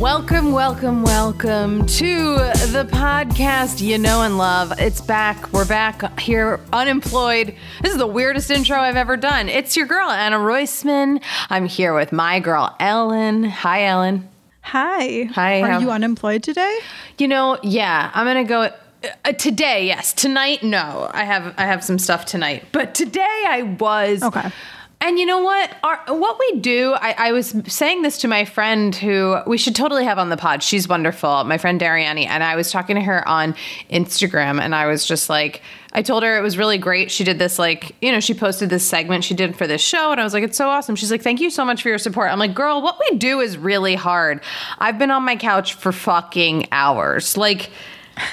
Welcome, welcome, welcome to the podcast you know and love. It's back. We're back here unemployed. This is the weirdest intro I've ever done. It's your girl, Anna Roisman. I'm here with my girl, Ellen. Hi, Ellen. Hi. Hi, Are how- you unemployed today? You know, yeah, I'm gonna go. Uh, today, yes. Tonight, no. I have I have some stuff tonight, but today I was. Okay. And you know what? Our, what we do, I, I was saying this to my friend who we should totally have on the pod. She's wonderful, my friend Dariani. And I was talking to her on Instagram, and I was just like, I told her it was really great. She did this, like, you know, she posted this segment she did for this show, and I was like, it's so awesome. She's like, thank you so much for your support. I'm like, girl, what we do is really hard. I've been on my couch for fucking hours. Like,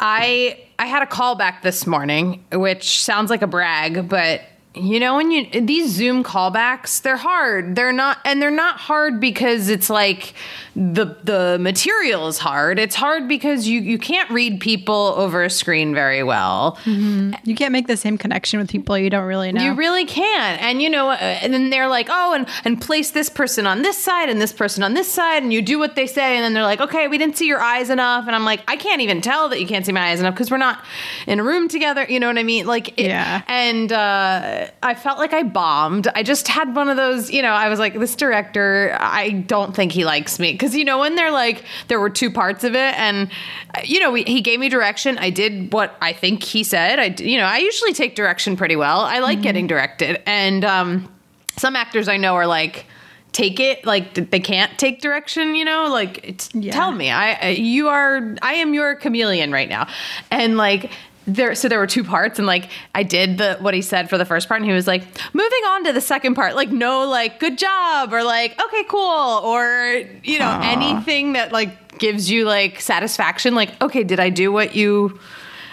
I I had a call back this morning, which sounds like a brag, but you know when you these Zoom callbacks, they're hard. They're not and they're not hard because it's like the the material is hard. It's hard because you you can't read people over a screen very well. You can't make the same connection with people you don't really know. You really can't. And you know, uh, and then they're like, "Oh, and and place this person on this side and this person on this side and you do what they say." And then they're like, "Okay, we didn't see your eyes enough." And I'm like, "I can't even tell that you can't see my eyes enough because we're not in a room together." You know what I mean? Like it, Yeah. And uh I felt like I bombed. I just had one of those, you know, I was like, "This director, I don't think he likes me." Cuz you know, when they're like there were two parts of it and uh, you know, we, he gave me direction. I did what I think he said. I, you know, I usually take direction pretty well. I like getting directed. And um some actors I know are like take it like they can't take direction you know like it's, Yeah. tell me i I- you are i am your chameleon right now and like there so there were two parts and like i did the what he said for the first part and he was like moving on to the second part like no like good job or like okay cool or you know anything that like gives you like satisfaction like okay did i do what you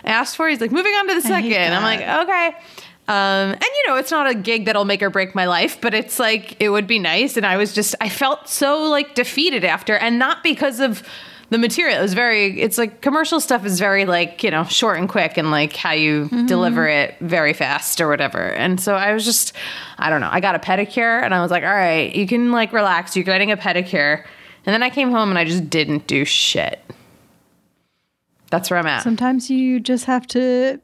asked for? He's like moving on to the second. I'm like okay. Um, and you know, it's not a gig that'll make or break my life, but it's like it would be nice. And I was just, I felt so like defeated after, and not because of the material. Was very, it's like commercial stuff is very like you know short and quick, and like how you mm-hmm. deliver it very fast or whatever. And so I was just, I don't know. I got a pedicure, and I was like, all right, you can like relax. You're getting a pedicure, and then I came home and I just didn't do shit. That's where I'm at. Sometimes you just have to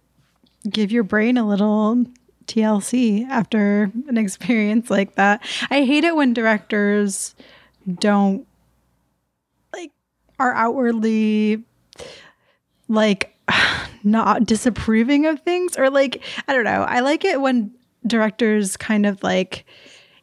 give your brain a little TLC after an experience like that. I hate it when directors don't are outwardly like not disapproving of things or like I don't know. I like it when directors kind of like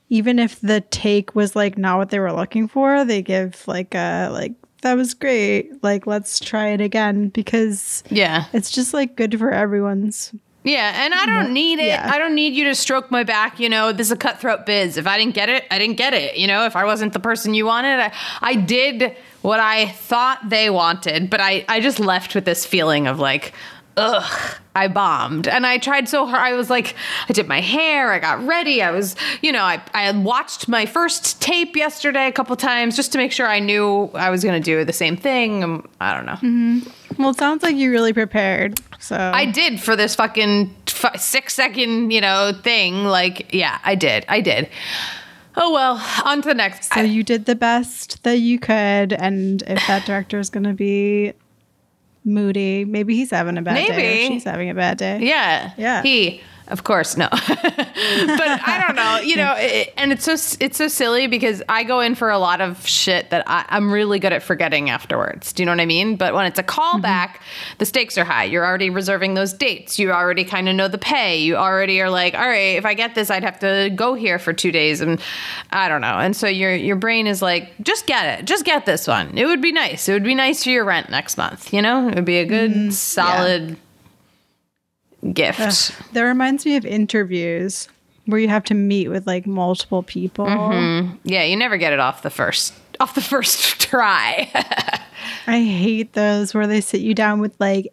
even if the take was like not what they were looking for, they give like a like that was great. Like let's try it again because yeah. it's just like good for everyone's. Yeah, and I don't need it. yeah. I don't need you to stroke my back. You know, this is a cutthroat biz. If I didn't get it, I didn't get it. You know, if I wasn't the person you wanted, I, I did what I thought they wanted, but I, I just left with this feeling of like, ugh, I bombed. And I tried so hard. I was like, I did my hair, I got ready. I was, you know, I, I had watched my first tape yesterday a couple times just to make sure I knew I was going to do the same thing. Um, I don't know. Well, it sounds like you really prepared. So I did for this fucking f- six second, you know, thing. Like, yeah, I did. I did. Oh well, on to the next. so I- you did the best that you could, and if that director is going to be moody, maybe he's having a bad day. Maybe. She's having a bad day. yeah, Yeah. He, of course, no. but I don't know. You know, it, and it's so it's so silly because I go in for a lot of shit that I, I'm really good at forgetting afterwards. Do you know what I mean? But when it's a callback, mm-hmm. the stakes are high. You're already reserving those dates. You already kind of know the pay. You already are like, all right, if I get this, I'd have to go here for two days, and I don't know. And so your your brain is like, just get it, just get this one. It would be nice. It would be nice for your rent next month. You know, it would be a good mm-hmm. solid gift. That reminds me of interviews where you have to meet with like multiple people. Mm-hmm. Yeah, you never get it off the first off the first try. I hate those where they sit you down with like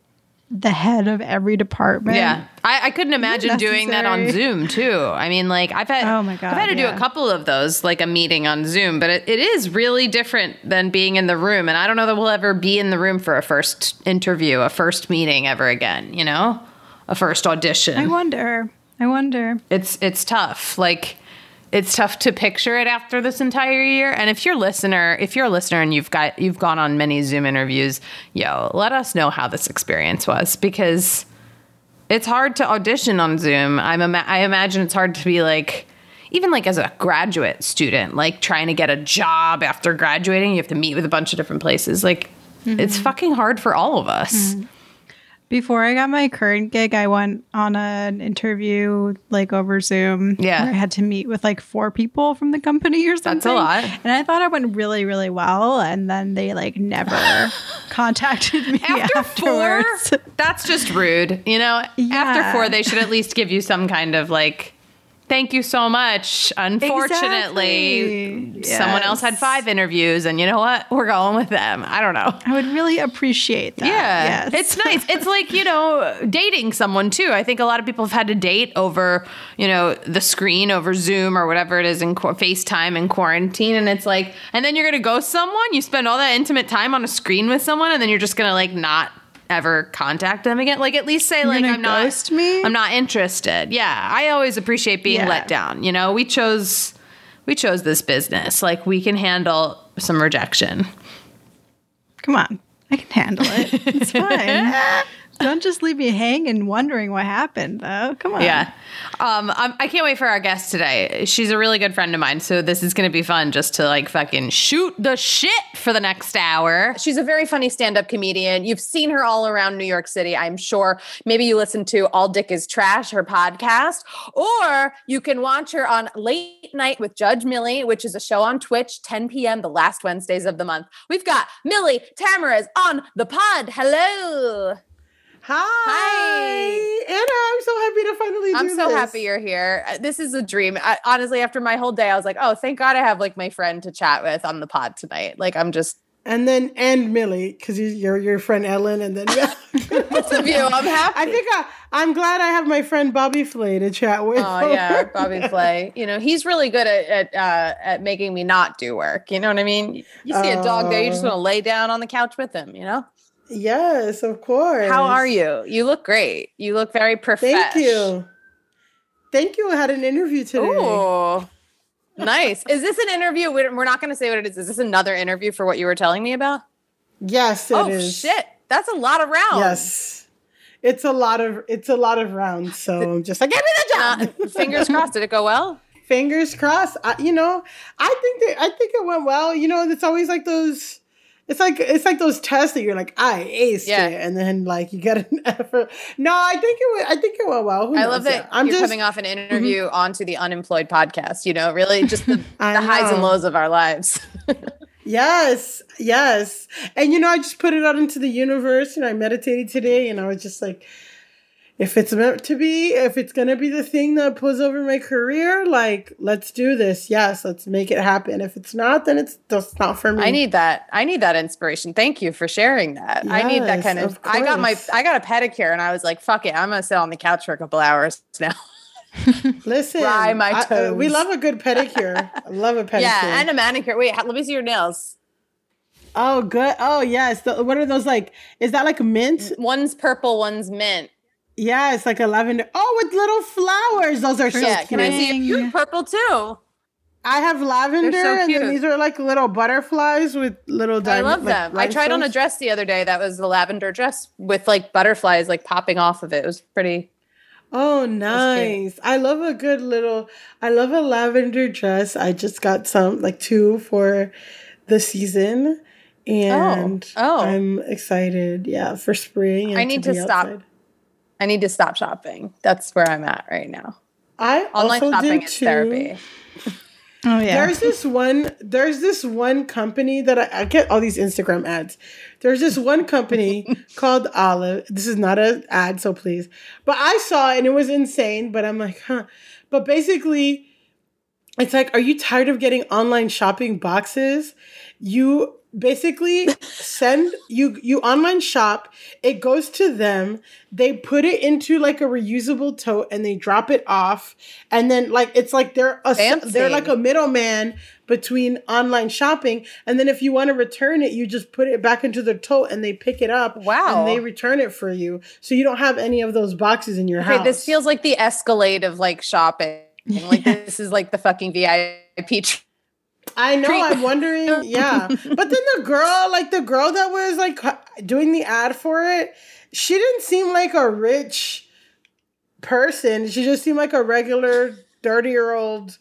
the head of every department. yeah, I, I couldn't imagine doing that on. Zoom too. I mean, like I've had Oh my God, I've had to do a couple of those, like a meeting on Zoom, but it, it is really different than being in the room. And I don't know that we'll ever be in the room for a first interview, a first meeting ever again. You know, a first audition. I wonder. I wonder. it's it's tough like it's tough to picture it after this entire year. And if you're listener, if you're a listener and you've got you've gone on many Zoom interviews, yo, let us know how this experience was because it's hard to audition on Zoom. I'm ima- I imagine it's hard to be like even like as a graduate student, like trying to get a job after graduating, you have to meet with a bunch of different places. Like it's mm-hmm. fucking hard for all of us. Mm-hmm. Before I got my current gig, I went on an interview like over Zoom. Yeah. where I had to meet with like four people from the company or something. That's a lot. And I thought it went really, really well. And then they like never contacted me After afterwards. four, that's just rude. You know, after four, they should at least give you some kind of like, thank you so much. Unfortunately, Exactly. someone else had five interviews, and you know what? We're going with them. I don't know. I would really appreciate that. Yeah, Yes. it's nice. It's like you know, dating someone too. I think a lot of people have had to date over you know the screen, over Zoom or whatever it is in qu- FaceTime in quarantine, and it's like, and then you're gonna go someone. You spend all that intimate time on a screen with someone, and then you're just gonna like not ever contact them again. Like at least say like gonna I'm not, me? I'm not interested. Yeah, I always appreciate being Yeah. let down. You know, we chose. We chose this business. Like we can handle some rejection. Come on. I can handle it. It's fine. Don't just leave me hanging wondering what happened, though. Come on. Yeah. Um, I'm, I can't wait for our guest today. She's a really good friend of mine, so this is going to be fun just to like fucking shoot the shit for the next hour. She's a very funny stand-up comedian. You've seen her all around New York City, I'm sure. Maybe you listen to All Dick is Trash, her podcast, or you can watch her on Late Night with Judge Millie, which is a show on Twitch, 10 p.m. the last Wednesdays of the month. We've got Millie Tamarez on the pod. Hello. Hi. Hi. Anna, I'm so happy to finally I'm so this. happy you're here. Uh, This is a dream. I, honestly, after my whole day, I was like, oh, thank God I have like my friend to chat with on the pod tonight. Like, I'm just And then and Millie, because you, you're your friend Ellen, and then both of you. I'm happy. I think I, I'm glad I have my friend Bobby Flay to chat with. Oh yeah, Bobby Flay. You know, he's really good at at, uh, at making me not do work. You know what I mean? You see a dog there, you just Oh. want to lay down on the couch with him. You know? Yes, of course. How are you? You look great. You look very profesh. Thank you. Thank you. I had an interview today. Ooh, nice. Is this an interview? We're not going to say what it is. Is this another interview for what you were telling me about? Yes, it is. oh shit, that's a lot of rounds. Yes. It's a lot of it's a lot of rounds, so I'm just like, give me the Uh, job. fingers crossed. Did it go well? Fingers crossed. I, you know, I think that I think it went well. You know, it's always like those. It's like it's like those tests that you're like, I aced Yeah. it, and then like you get an effort. No, I think it went. I think it went well. Who I love that. I'm you're just coming off an mm-hmm. interview onto the unemployed podcast. You know, really just the, the highs and lows of our lives. Yes, yes. And you know, I just put it out into the universe and I meditated today and I was just like, if it's meant to be, if it's gonna be the thing that pulls over my career, like, let's do this. Yes, let's make it happen. If it's not, then it's just not for me. I need that. I need that inspiration. Thank you for sharing that. I need that kind of, of I got my. I got a pedicure and I was like, fuck it, I'm gonna sit on the couch for a couple hours now. listen. Dry my I- uh, we love a good pedicure. I love a pedicure. Yeah, and a manicure. Wait, let me see your nails. oh, good. Oh, yes. The, what are those like? Is that like mint? One's purple, one's mint. Yeah, it's like a lavender. Oh, with little flowers. Those are so yeah, cute. can I see? You're purple too. I have lavender, so and then these are like little butterflies with little I love like, them. I tried on a dress the other day that was the lavender dress with like butterflies like popping off of it. It was pretty. Oh, nice! I love a good little. I love a lavender dress. I just got some, like two for the season, oh, and Oh. I'm excited. Yeah, for spring. and I need to be stop. outside. I need to stop shopping. That's where I'm at right now. I Online also shopping did is too. therapy. Oh yeah. There's this one. There's this one company that I, I get all these Instagram ads. There's this one company called Olive. This is not an ad, so please. But I saw it and it was insane. But I'm like, huh. But basically, it's like, are you tired of getting online shopping boxes? You basically send you you online shop it goes to them they put it into like a reusable tote and they drop it off and then like it's like they're a Fancy. they're like a middleman between online shopping and then if you want to return it you just put it back into the tote and they pick it up Wow. and they return it for you so you don't have any of those boxes in your Okay, house this feels like the escalade of like shopping. Like this is like the fucking VIP. I know. I'm wondering. Yeah, but then the girl, like the girl that was like doing the ad for it, she didn't seem like a rich person. She just seemed like a regular thirty year old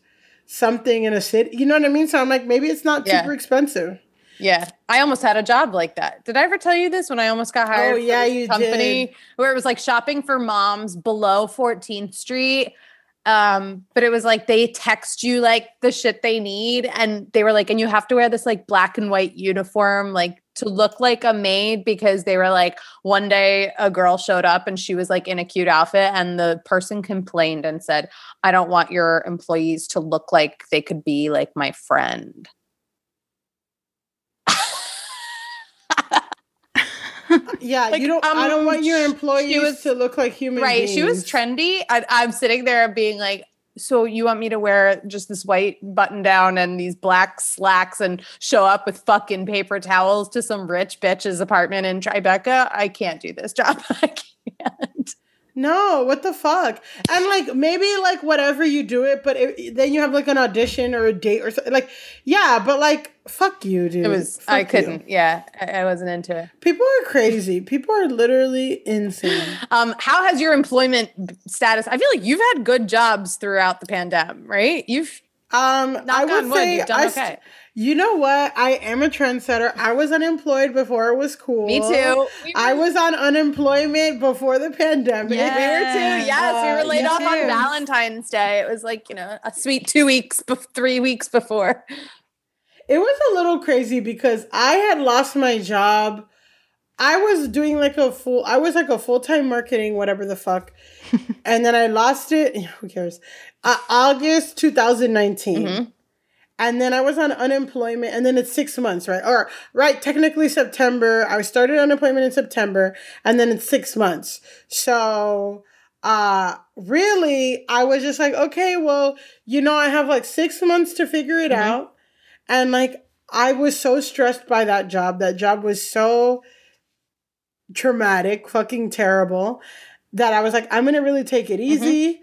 something in a city. You know what I mean? So I'm like, maybe it's not Yeah. super expensive. Yeah, I almost had a job like that. Did I ever tell you this when I almost got oh, hired? Oh, for yeah, you company did. where it was like shopping for moms below 14th Street. Um, but it was like they text you like the shit they need, and they were like, and you have to wear this like black and white uniform, like to look like a maid, because they were like, one day a girl showed up and she was like in a cute outfit, and the person complained and said, I don't want your employees to look like they could be like my friend. Yeah, Like, you don't. I don't um, want your employees was- to look like human. right she was trendy I, i'm sitting there being like so you want me to wear just this white button down and these black slacks and show up with fucking paper towels to some rich bitch's apartment in tribeca i can't do this job i can't No, what the fuck? And like maybe like whatever you do it, but it, then you have like an audition or a date or something. Like, yeah, but like fuck you, dude. it was Fuck i you. couldn't yeah I, I wasn't into it People are crazy. People are literally insane. um how has your employment status i feel like you've had good jobs throughout the pandemic right you've Um, knock I would wood say you've done I okay st- you know what? I am a trendsetter. I was unemployed before it was cool. me too We I was on unemployment before the pandemic. We were too. Yeah. Yes, we Uh, were laid me off on. Valentine's Day. It was like, you know, a sweet two weeks, bef- three weeks before. It was a little crazy because I had lost my job. I was doing like a full, I was like a full time marketing, whatever the fuck. and then I lost it. Who cares? Uh, August 2019. Mhm. And then I was on unemployment, and then it's six months, right? Or, right, technically September. I started unemployment in September, and then it's six months. So, uh, really, I was just like, okay, well, you know, I have like six months to figure it Mhm. out. And like, I was so stressed by that job. That job was so traumatic, fucking terrible, that I was like, I'm gonna really take it easy,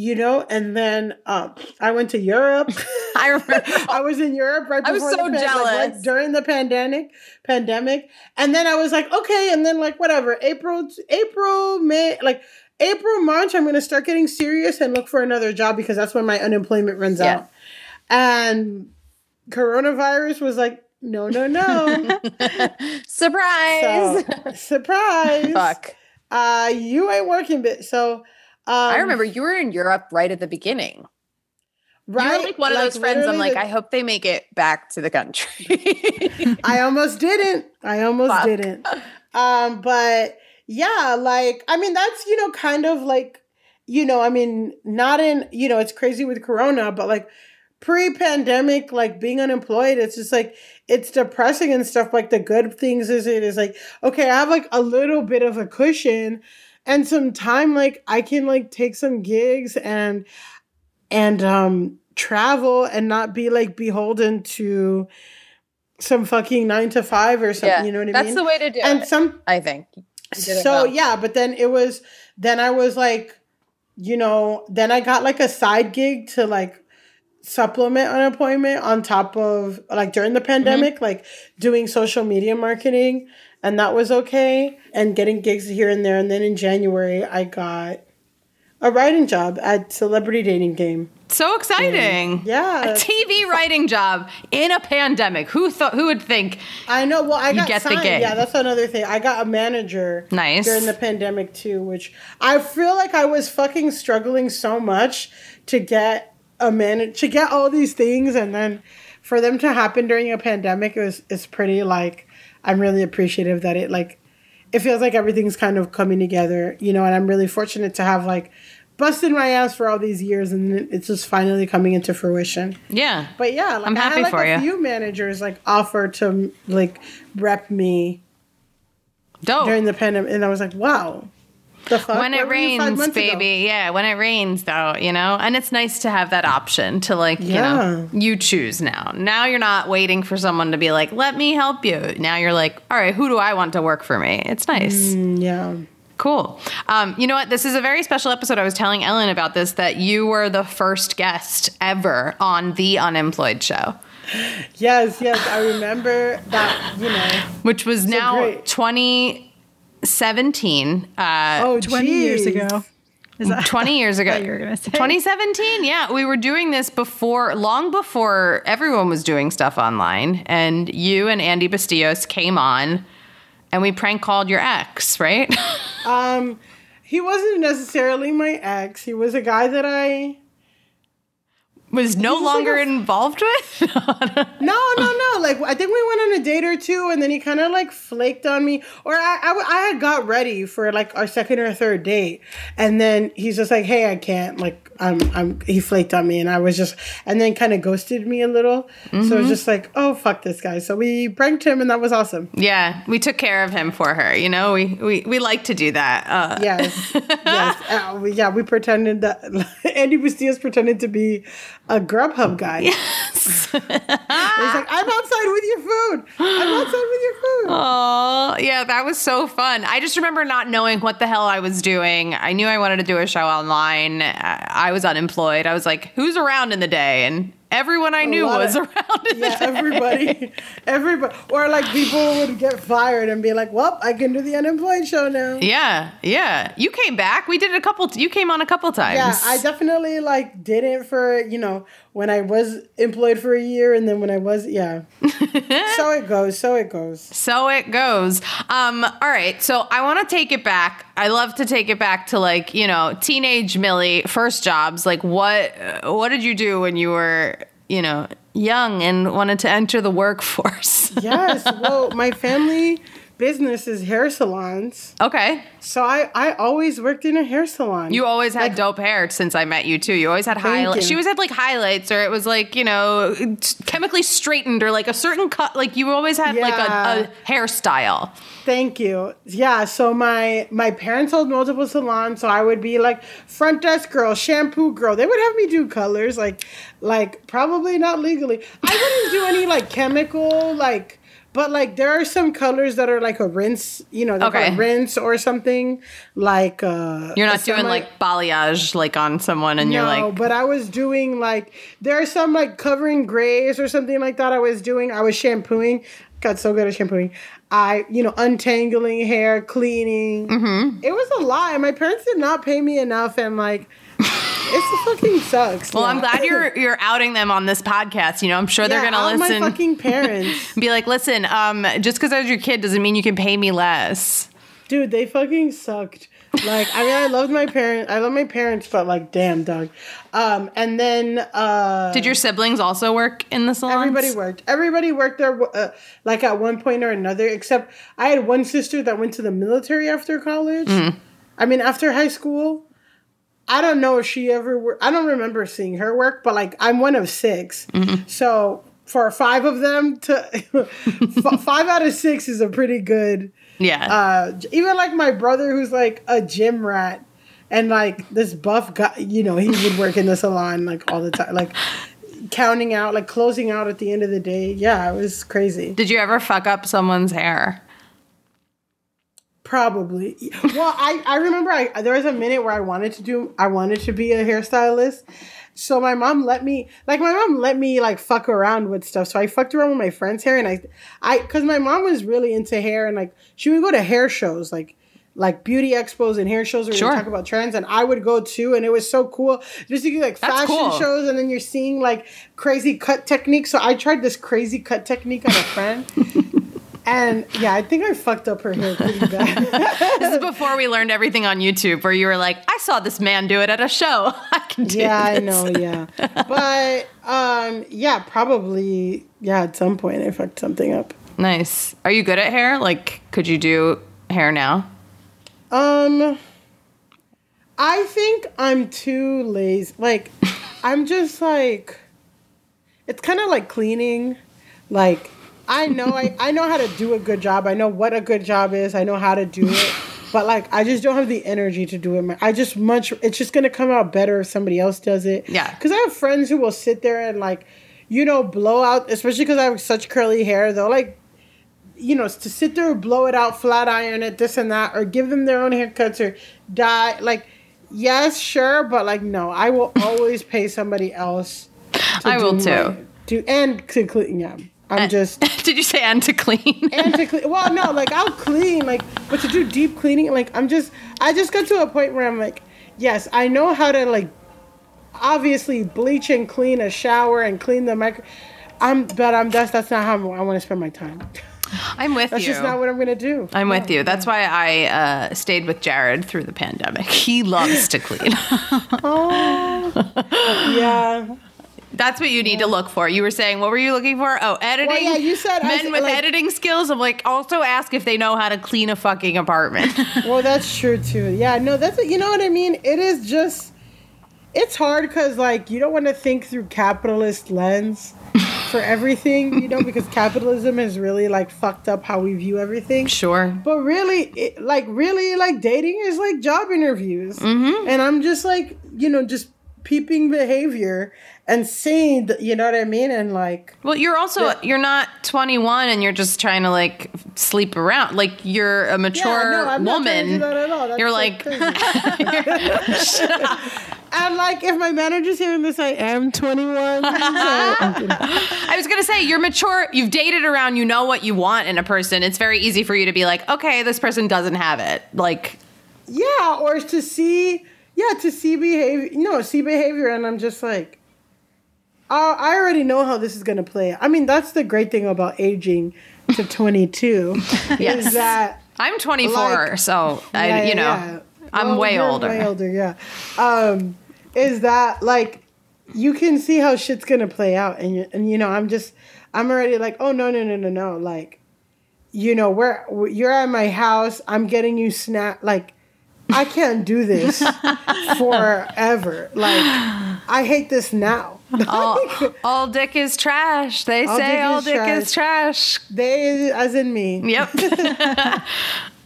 you know. And then um, I went to Europe. I remember. I was in Europe right I was before so the pan- like, jealous. during the pandemic. Pandemic, and then I was like, okay, and then like whatever, April, April, May, like April, March, I'm gonna start getting serious and look for another job because that's when my unemployment runs Yeah. out. And coronavirus was like, no, no, no, Surprise. so, surprise, Fuck. uh, you ain't working, bit. So, I remember you were in Europe right at the beginning. right, You were like one of those friends. I'm like, the- I hope they make it back to the country. I almost didn't. I almost Fuck. didn't. Um, but yeah, like I mean, that's you know, kind of like you know, I mean, not in you know, it's crazy with Corona, but like pre-pandemic, like being unemployed, it's just like it's depressing and stuff. Like the good things is it is like okay, I have like a little bit of a cushion and some time. Like I can like take some gigs and and um travel and not be like beholden to some fucking nine to five or something. yeah, You know what I that's mean? That's the way to do and it. some I think. You did it so well. yeah, but then it was then I was like, you know, then I got like a side gig to like supplement unemployment on top of like during the pandemic, like doing social media marketing, and that was okay, and getting gigs here and there. And then in January, I got a writing job at Celebrity Dating Game. So exciting. Yeah, A TV writing job in a pandemic. Who thought who would think I know. Well, I got get the signed. gig. Yeah, that's another thing. I got a manager Nice. during the pandemic too, which I feel like I was fucking struggling so much to get a man to get all these things, and then for them to happen during a pandemic it was it's pretty like I'm really appreciative that it like it feels like everything's kind of coming together, you know, and I'm really fortunate to have like busted my ass for all these years and it's just finally coming into fruition. Yeah. But yeah, like I'm I happy had like for a you. few managers like offer to like rep me Dope. during the pandemic, and I was like, wow. When Where it were you five rains, months ago? baby. Yeah, when it rains though, you know? And it's nice to have that option to like, you know, you choose now. Now you're not waiting for someone to be like, "Let me help you." Now you're like, "All right, who do I want to work for me?" It's nice. Mm, yeah. Cool. Um, you know what? This is a very special episode. I was telling Ellen about this that you were the first guest ever on the Unemployed show, Yes, yes, I remember that. You know. which was now great. 2017. Uh, Oh, 20 years ago. Is that 20 years ago. you were gonna say. 2017. Yeah, we were doing this before, long before everyone was doing stuff online. And you and Andy Bustillos came on and we prank called your ex, right? Um, he wasn't necessarily my ex. He was a guy that I. was no was like longer a- involved with? No, no, no. Like I think we went on a date or two, and then he kind of like flaked on me, or I, I, I had got ready for like our second or third date, and then he's just like, "Hey, I can't." Like I'm, I'm. He flaked on me, and I was just, and then kind of ghosted me a little. So Mm-hmm. it was just like, "Oh fuck this guy." So we pranked him, and that was awesome. yeah, we took care of him for her. You know, we, we, we like to do that. Uh, Yes, yes, uh, we- yeah. We pretended that Andy Bustillos pretended to be a Grubhub guy. Yes. he's like, "I'm outside with your food. I'm outside with your food." Oh, yeah, that was so fun. I just remember not knowing what the hell I was doing. I knew I wanted to do a show online. I I was unemployed. I was like, who's around in the day? And everyone I knew was of- around in Yeah, the day. everybody, everybody, or like people would get fired and be like, "Well, I can do the unemployed show now." Yeah, yeah. You came back. We did it a couple. you came on a couple times. Yeah, I definitely like did it for you know when I was employed for a year, and then when I was yeah. so it goes. So it goes. So it goes. Um, all right. So I want to take it back. I love to take it back to like, you know, teenage Millie, first jobs. Like what what did you do when you were, you know, young and wanted to enter the workforce? Yes. Well, my family business is hair salons, okay. so I I always worked in a hair salon. You always had dope hair since I met you too. You always had highlights. She always had like highlights or it was like, you know, chemically straightened or like a certain cut. Like you always had like a, a hairstyle. Thank you. Yeah, so my my parents owned multiple salons, so I would be like front desk girl, shampoo girl. They would have me do colors, like like probably not legally. I wouldn't do any like chemical, like but like there are some colors that are like a rinse, you know, like Okay. a rinse or something. Like uh You're not doing semi- like balayage like on someone and you're like no, like but I was doing like there are some like covering grays or something like that. I was doing. I was shampooing. Got so good at shampooing. I you know untangling hair, cleaning. Mm-hmm. It was a lot. and My parents did not pay me enough, and like it fucking sucks. Well, I'm glad you're you're outing them on this podcast. You know, I'm sure they're Yeah, gonna listen. My fucking parents, be like, listen, um, just because I was your kid doesn't mean you can pay me less. dude, they fucking sucked. Like, I mean, I loved my parents. I love my parents, but like, damn, dog. Um, and then uh, Did your siblings also work in the salon? Everybody worked. Everybody worked there, uh, like at one point or another. Except I had one sister that went to the military after college. I mean, after high school. I don't know if she ever. Wor- I don't remember seeing her work, but like I'm one of 6 so for five of them to f- five out of six is a pretty good. Yeah. Uh, even like my brother, who's like a gym rat, and like this buff guy, you know, he would work in the salon like all the time, like counting out, like closing out at the end of the day. Yeah, it was crazy. Did you ever fuck up someone's hair? Probably. Well, I I remember I there was a minute where I wanted to do I wanted to be a hairstylist. So my mom let me like my mom let me like fuck around with stuff. So I fucked around with my friend's hair and I I cuz my mom was really into hair and like she would go to hair shows like like beauty expos and hair shows where Sure. talk about trends and I would go too and it was so cool just to like That's fashion cool. shows and then you're seeing like crazy cut techniques. So I tried this crazy cut technique on a friend. And yeah, I think I fucked up her hair pretty bad. This is before we learned everything on YouTube, where you were like, I saw this man do it at a show. I can do it. yeah, I know, yeah. But um yeah, probably yeah, at some point I fucked something up. Nice. Are you good at hair? Like, could you do hair now? Um I think I'm too lazy. Like I'm just like it's kind of like cleaning. Like I know I, I know how to do a good job. I know what a good job is. I know how to do it. But like I just don't have the energy to do it. I just much it's just gonna come out better if somebody else does it. Yeah. Because I have friends who will sit there and like, you know, blow out, especially because I have such curly hair. They'll like you know, to sit there, and blow it out, flat iron it, this and that, or give them their own haircuts or dye. Like, yes, sure, but like, no, I will always pay somebody else. I will too. my- do and to clean. Yeah, I'm just Did you say and to clean? and to clean. Well, no, like I'll clean, like, but to do deep cleaning, like I'm just, I just got to a point where I'm like, yes, I know how to like, obviously bleach and clean a shower and clean the micro. I'm, but I'm that's that's not how I want to spend my time. I'm with That's you. That's just not what I'm gonna do. I'm with you. That's why I uh, stayed with Jared through the pandemic. He loves to clean. Oh, yeah, That's what you need to look for. You were saying, what were you looking for? Oh, editing. yeah, you said- I men said, with like- editing skills. I'm like, also ask if they know how to clean a fucking apartment. well, that's true too. Yeah, no, that's you know what I mean. It is just, it's hard because like you don't want to think through capitalist lens for everything, you know, because capitalism has really like fucked up how we view everything. sure. But really, it, like really, like dating is like job interviews, Mm-hmm. and I'm just like you know just peeping behavior and seeing, the, you know what I mean, and like Well, you're also you're not 21 and you're just trying to like sleep around. Like you're a mature no, to do woman. that at all. That's You're so like, and like if my manager's hearing this, I am 21. so I was gonna say you're mature. You've dated around. You know what you want in a person. It's very easy for you to be like, okay, this person doesn't have it. Like, yeah, or to see, yeah, to see behavior, no, see behavior, and I'm just like, uh, I already know how this is gonna play. I mean, that's the great thing about aging to 22 Yes. is that I'm 24, Like- so I, yeah, you know, yeah. I'm Well, way older. Way older, yeah. Um, is that like you can see how shit's gonna play out, and you and you know I'm just I'm already like oh no no no no no like you know where you're at my house I'm getting you snap like I can't do this forever like I hate this now. all, all dick is trash. They All say dick all is dick is trash. they as in me. Yep.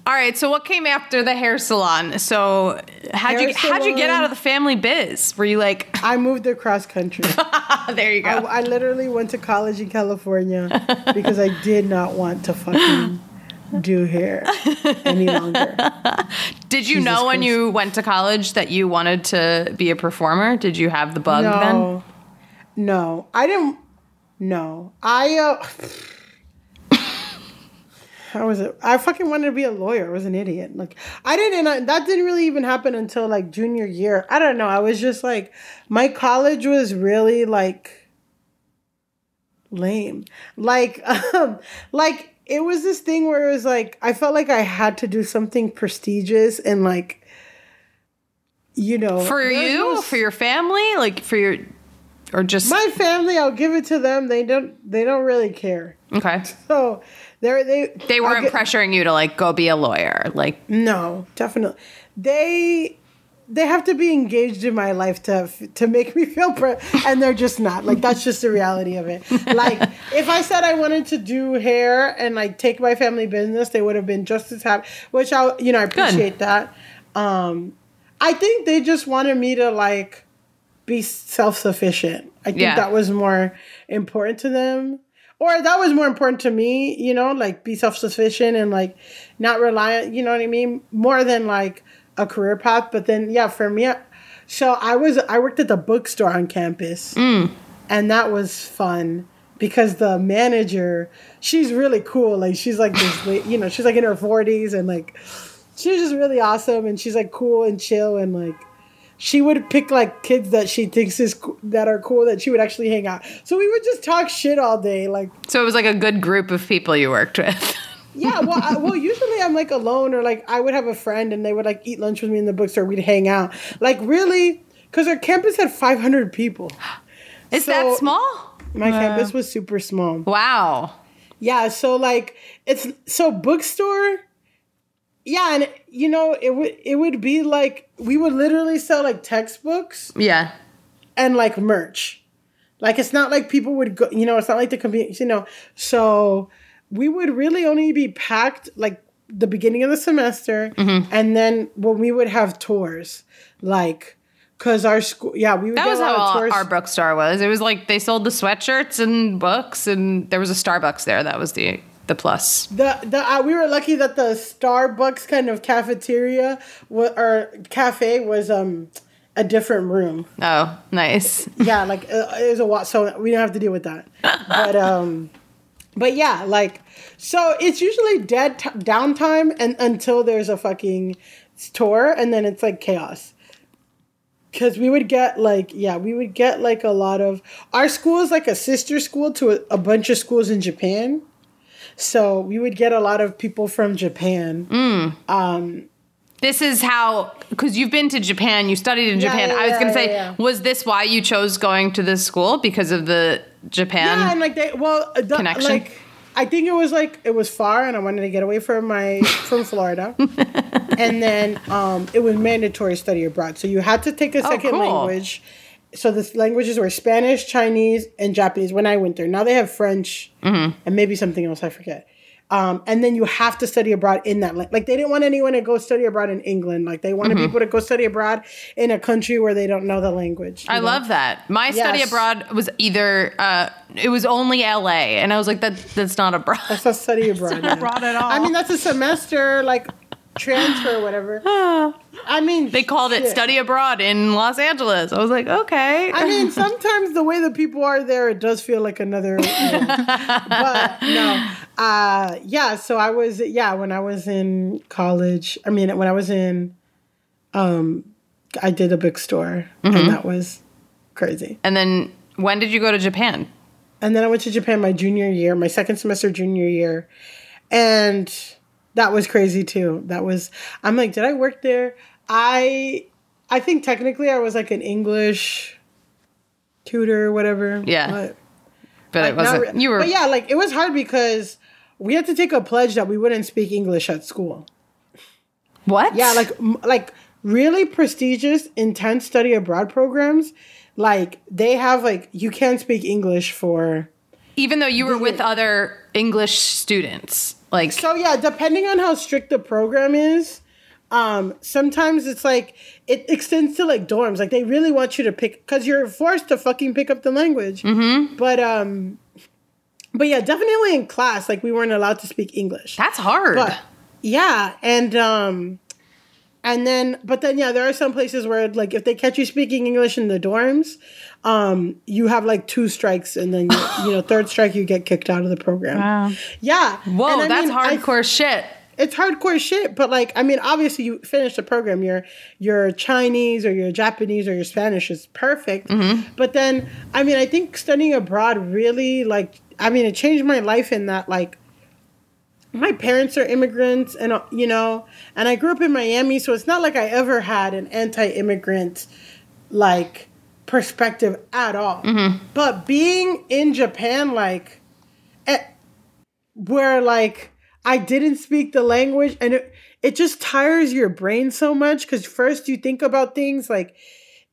all right. So what came after the hair salon? So how'd you Hair how'd you get out of the family biz? Were you like, I moved across country. there you go? I, I literally went to college in California because I did not want to fucking do here any longer. Did you Jesus know when Christ. you went to college that you wanted to be a performer? Did you have the bug then? No, no, I didn't. No, I. Uh, how was it? I fucking wanted to be a lawyer. I was an idiot. Like I didn't. I, that didn't really even happen until like junior year. I don't know. I was just like, my college was really like lame. Like, um, like it was this thing where it was like I felt like I had to do something prestigious and like, you know, For you? For your family? Like for your or just my family. I'll give it to them. They don't. They don't really care. Okay. So they're they. They weren't get- pressuring you to like go be a lawyer. Like No, definitely. They they have to be engaged in my life to to make me feel pre- and they're just not. Like that's just the reality of it. Like if I said I wanted to do hair and like take my family business, they would have been just as happy, which I you know, I appreciate that. Um I think they just wanted me to like be self-sufficient. I think Yeah. that was more important to them. Or that was more important to me, you know, like be self-sufficient and like not rely on, you know what I mean? More than like a career path. But then, yeah, for me, so I was, I worked at the bookstore on campus mm. and that was fun because the manager, she's really cool. Like she's like this, you know, she's like in her 40s and like, she was just really awesome and she's like cool and chill and like, she would pick like kids that she thinks is co- that are cool that she would actually hang out. So we would just talk shit all day, like so it was like a good group of people you worked with. yeah. Well, I, well, usually I'm like alone or like I would have a friend and they would like eat lunch with me in the bookstore. We'd hang out, like really, because our campus had 500 people. Is So- that small? My campus was super small. Wow. Yeah, so like it's so bookstore. Yeah, and you know it would it would be like we would literally sell like textbooks Yeah. and like merch. Like it's not like people would go, you know, it's not like the community, you know. So we would really only be packed like the beginning of the semester Mm-hmm. and then when we would have tours, like cuz our school yeah, we would That was how our, bookstore was. It was like they sold the sweatshirts and books, and there was a Starbucks there. That was the the plus. The the uh, we were lucky that the Starbucks kind of cafeteria wa- or cafe was um a different room. Oh, nice. Yeah, like uh, it was a lot, so we didn't have to deal with that. But um, but yeah, like so it's usually dead t- downtime and until there's a fucking tour, and then it's like chaos. Cause we would get like yeah we would get like a lot of our school is like a sister school to a, a bunch of schools in Japan, so we would get a lot of people from Japan. Mm. Um, this is how, because you've been to Japan, you studied in Yeah, Japan. yeah, I was going to yeah, say, was this why you chose going to this school because of the Japan? Yeah, and like they well, uh, the, Connection? like I think it was like it was far, and I wanted to get away from my from Florida, and then um, it was mandatory study abroad, so you had to take a second cool. language. So the languages were Spanish, Chinese, and Japanese when I went there. Now they have French and maybe something else I forget. Um, and then you have to study abroad in that la- like they didn't want anyone to go study abroad in England. Like they wanted people to go study abroad in a country where they don't know the language. I know? love that. My study abroad was either, uh, it was only LA. And I was like, that that's not abroad. That's not study abroad. yeah. abroad at all. I mean, that's a semester like transfer or whatever. I mean, They called it study abroad in Los Angeles. I was like, okay. I mean, sometimes the way the people are there, it does feel like another. but no, uh, yeah. So I was, yeah, when I was in college. I mean, when I was in, um, I did a bookstore, Mm-hmm. and that was crazy. and then when did you go to Japan? And then I went to Japan my junior year, my second semester junior year. And that was crazy too. That was I'm like, did I work there? I I think technically I was like an English tutor, whatever. Yeah. But, But like, it wasn't. re- you were. But yeah, like it was hard because we had to take a pledge that we wouldn't speak English at school. What? Yeah, like like really prestigious, intense study abroad programs. Like they have like you can't speak English for even though you were with other English students. Like, So yeah, depending on how strict the program is, um, sometimes it's like it extends to like dorms. Like they really want you to pick because you're forced to fucking pick up the language. Mm-hmm. But um, but yeah, definitely in class, like we weren't allowed to speak English. that's hard. But yeah, and um, and then but then yeah, there are some places where like if they catch you speaking English in the dorms, um, you have like two strikes, and then you, you know third strike you get kicked out of the program. Wow. Yeah. Whoa, And that's mean, I- hardcore shit. it's hardcore shit but like i mean obviously you finish the program your your chinese or your japanese or your spanish is perfect but then i mean i think studying abroad really like i mean it changed my life in that like my parents are immigrants and you know and i grew up in miami so it's not like i ever had an anti-immigrant like perspective at all. But being in japan like eh, where like I didn't speak the language and it it just tires your brain so much cuz first you think about things like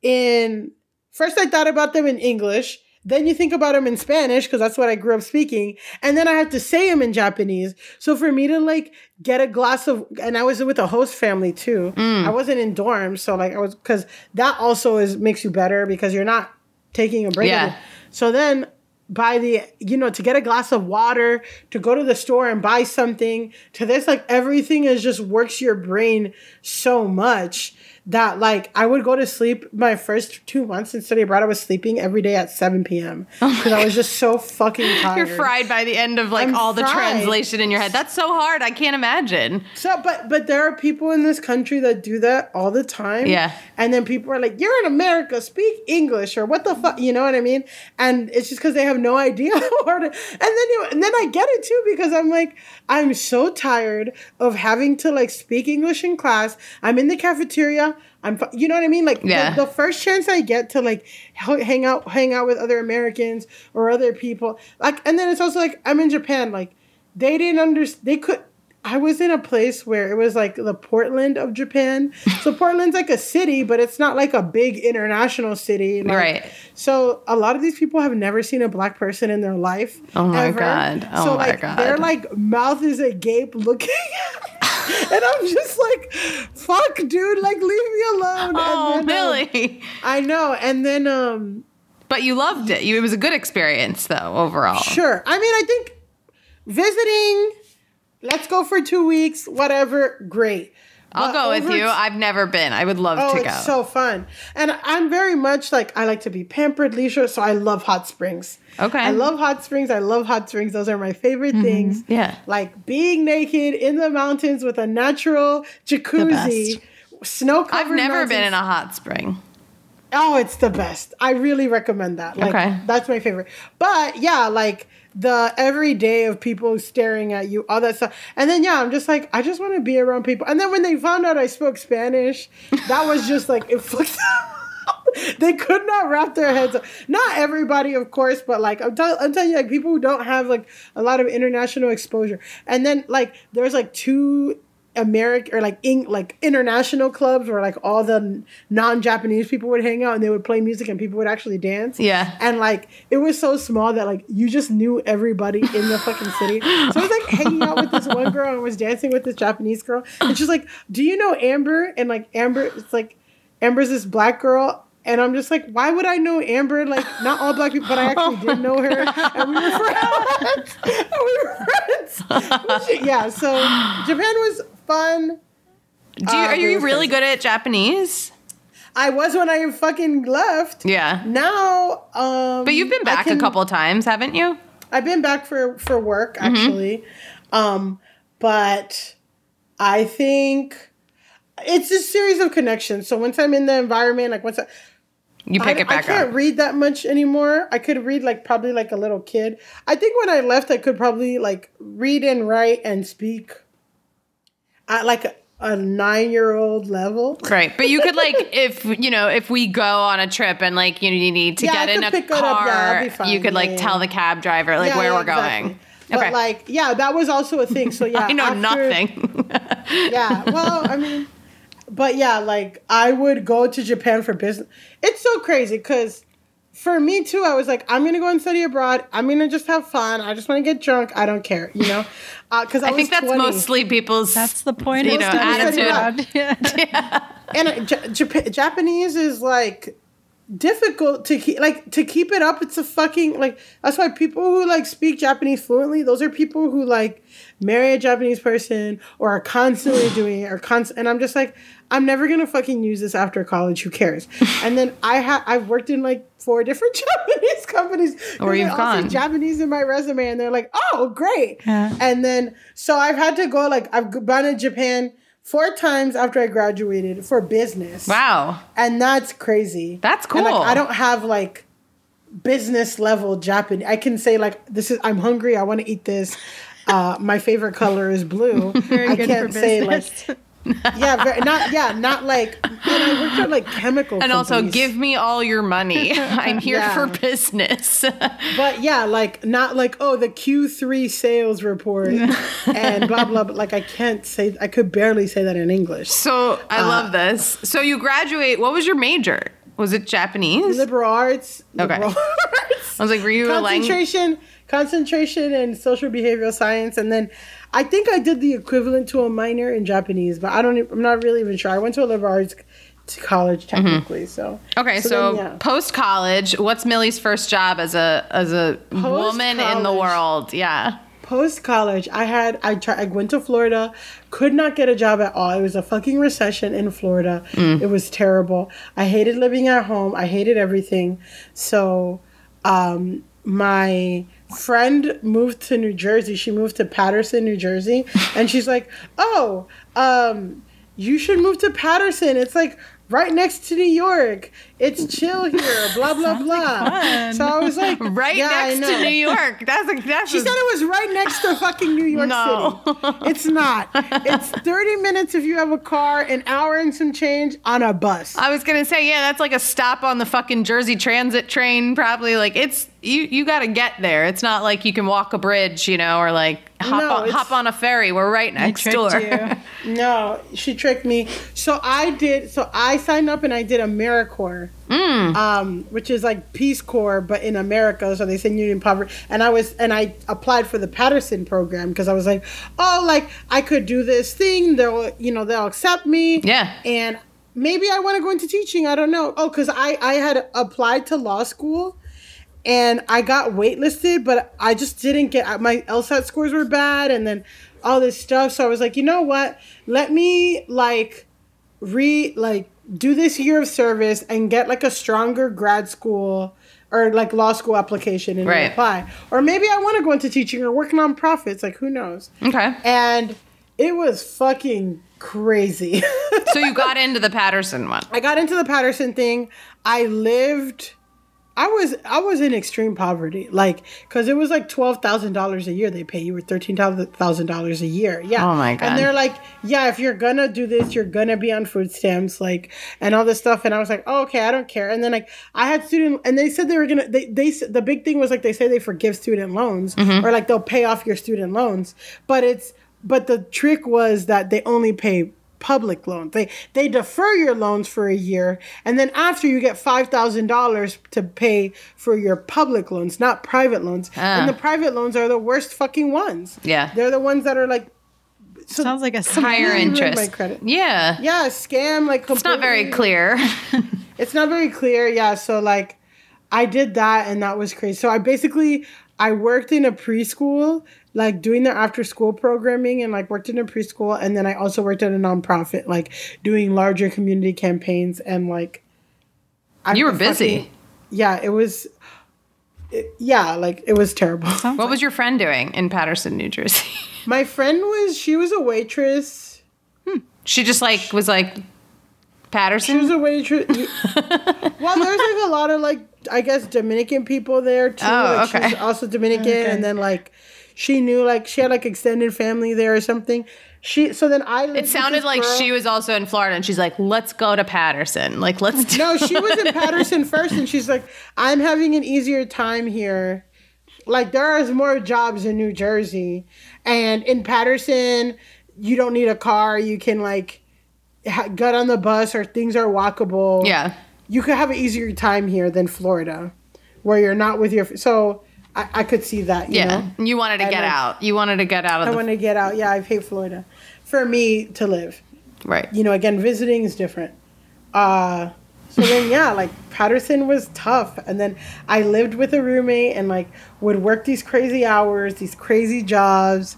in first I thought about them in English then you think about them in Spanish because that's what I grew up speaking and then I had to say them in Japanese. So for me to like get a glass of and I was with a host family too. Mm. I wasn't in dorms so like I was cuz that also is makes you better because you're not taking a break Yeah. so then buy the you know to get a glass of water to go to the store and buy something to this like everything is just works your brain so much that like I would go to sleep my first two months in study abroad I was sleeping every day at 7 p.m. because oh I was just so fucking tired. You're fried by the end of like I'm all the translation in your head. That's so hard. I can't imagine. So, but but there are people in this country that do that all the time. Yeah. And then people are like, "You're in America, speak English," or "What the fuck," you know what I mean? And it's just because they have no idea. Or to, and then you and then I get it too because I'm like, I'm so tired of having to like speak English in class. I'm in the cafeteria. I'm, you know what I mean? Like the- Yeah. the, first chance I get to like hang out, hang out with other Americans or other people, like, and then it's also like I'm in Japan. Like they didn't understand. They could. I was in a place where it was like the Portland of Japan. So Portland's like a city, but it's not like a big international city. Like, Right. So a lot of these people have never seen a black person in their life. Oh my ever. God. Oh so my like God. their like mouth is agape looking and I'm just like, fuck, dude, like leave me alone. Oh, and then, um, Billy. I know. And then um But you loved it. You, it was a good experience though, overall. Sure. I mean, I think visiting, let's go for two weeks, whatever, great. I'll But go with you. I've never been. I would love Oh, to go. it's so fun. And I'm very much like I like to be pampered, leisure, so I love hot springs. Okay. I love hot springs. I love hot springs. Those are my favorite mm-hmm. things. Yeah. Like being naked in the mountains with a natural jacuzzi, snow covered. I've never been in a hot spring. Oh, it's the best. I really recommend that. Like Okay. that's my favorite. But yeah, like the every day of people staring at you, all that stuff. And then yeah, I'm just like, I just want to be around people. And then when they found out I spoke Spanish, that was just like it they could not wrap their heads up. Not everybody, of course, but like I'm, tell- I'm telling you, like people who don't have like a lot of international exposure. And then like there's like two American or like in, like international clubs where like all the non-Japanese people would hang out and they would play music and people would actually dance. Yeah. And like it was so small that like you just knew everybody in the fucking city. So I was like hanging out with this one girl and was dancing with this Japanese girl. And she's like, Do you know Amber? And like Amber, it's like Amber's this black girl. And I'm just like, why would I know Amber? Like, not all black people, but I actually did know her. Oh and we were friends. and we were friends. yeah, so Japan was fun. Do you, Uh, are you really good at Japanese? I was when I fucking left. Yeah. Now, um, But you've been back can- a couple times, haven't you? I've been back for for work Mm-hmm. actually, um, but I think it's a series of connections. So once I'm in the environment, like once I, You pick I, it back up, I can't up. read that much anymore. I could read like probably like a little kid. I think when I left, I could probably like read and write and speak at like a, a nine year old level. Right. But you could like if you know, if we go on a trip and like you, need to Yeah, get in a pick it up. Yeah, car, fine. you could like Yeah, tell the cab driver like Yeah, where yeah, we're exactly. going. But Okay. like, yeah, that was also a thing. So yeah, I know after- nothing. yeah well i mean but yeah like i would go to japan for business it's so crazy because for me too i was like i'm gonna go and study abroad i'm gonna just have fun i just want to get drunk i don't care you know because I, I was think that's 20. mostly people's That's the point. You of know, attitude. abroad. Yeah. and uh, J- Jap- japanese is like difficult to keep like to keep it up it's a fucking like that's why people who like speak japanese fluently those are people who like marry a japanese person or are constantly doing it or const- and i'm just like i'm never gonna fucking use this after college who cares and then i have i've worked in like four different japanese companies. Or you've all oh, gone. japanese in my resume and they're like oh great Yeah. and then so i've had to go like i've gone to japan four times after i graduated for business Wow. and that's crazy. That's And, like, cool. I don't have like business level Japanese. I can say like this is I'm hungry. I want to eat this. Uh, my favorite color is blue. Very I good can't for say like yeah, very, not yeah, not like. And I worked at like chemical. And also give me all your money. I'm here Yeah. for business. But yeah, like not like oh the Q three sales report and blah blah. But like I can't say I could barely say that in English. so I Uh, love this. So you graduate. What was your major? Was it Japanese? Liberal arts. Okay. Arts. I was like, were you a language? Concentration in social behavioral science and then i think i did the equivalent to a minor in japanese but i don't I'm not really even sure i went to a liberal arts college technically so Mm-hmm. Okay, so, then, yeah. post college, what's Millie's first job as a as a woman in the world? Yeah. post college i had i tried i went to florida could not get a job at all it was a fucking recession in florida Mm. it was terrible i hated living at home i hated everything so um my friend moved to new jersey she moved to paterson new jersey and she's like oh um you should move to paterson it's like right next to new york it's chill here blah blah blah fun. so i was like Right yeah, next to New York. That's a that's She a- said it was right next to fucking New York No. City. It's not. It's 30 minutes if you have a car, an hour and some change on a bus. I was gonna say, yeah, that's like a stop on the fucking Jersey Transit train. Probably like it's you. You got to get there. It's not like you can walk a bridge, you know, or like hop No, on, hop on a ferry. We're right next door. you. No, she tricked me. So I did. So I signed up and I did AmeriCorps, Mm. um, which is like Peace Corps, but in America. So they send you in poverty. And I was, and I applied for the Paterson program because I was like, oh, like I could do this thing. They'll, you know, they'll accept me. Yeah. And maybe I want to go into teaching. I don't know. Oh, because I I had applied to law school. And I got waitlisted, but I just didn't get my LSAT scores were bad, and then all this stuff. So I was like, you know what? Let me like re like do this year of service and get like a stronger grad school or like law school application and Right. apply. Or maybe I want to go into teaching or work nonprofits. Like who knows? Okay. And it was fucking crazy. So you got into the Paterson one. I got into the Paterson thing. I lived. I was I was in extreme poverty, like because it was like twelve thousand dollars a year they pay you, or thirteen thousand dollars a year. Yeah. Oh my God. And they're like, yeah, if you're gonna do this, you're gonna be on food stamps, like, and all this stuff. And I was like, oh, okay, I don't care. And then like I had student, and they said they were gonna. They they the big thing was like they say they forgive student loans, Mm-hmm. or like they'll pay off your student loans, but it's but the trick was that they only pay public loans. They they defer your loans for a year, and then after you get five thousand dollars to pay for your public loans, not private loans. Ah. And the private loans are the worst fucking ones. Yeah. they're the ones that are like so Sounds like a Higher interest. my credit. Yeah. yeah scam. Like It's not very clear. it's not very clear yeah so like i did that and that was crazy so i basically i worked in a preschool like doing the after school programming and like worked in a preschool and then i also worked at a nonprofit like doing larger community campaigns and like I You were fucking- busy. yeah it was it- yeah like it was terrible What was your friend doing in Paterson, New Jersey? my friend was she was a waitress hmm. She just like was like Paterson. She was a waitress. well, there's like a lot of like I guess Dominican people there too. Oh, like, okay. She's also Dominican, and then like she knew like she had like extended family there or something. She so then I. It sounded like girl- she was also in Florida, and she's like, "Let's go to Paterson. Like, let's do." No, she was in Paterson first, and she's like, I'm having an easier time here. Like there is more jobs in New Jersey, and in Paterson, you don't need a car. You can like ha- get on the bus, or things are walkable. Yeah. you could have an easier time here than Florida, where you're not with your. So I, I could see that. You Yeah, know? you wanted to I get like- out. You wanted to get out of I the want to get out. Yeah, I hate Florida. For me to live, right. you know, again, visiting is different. Uh, so then, yeah, like Paterson was tough, and then I lived with a roommate and like would work these crazy hours, these crazy jobs,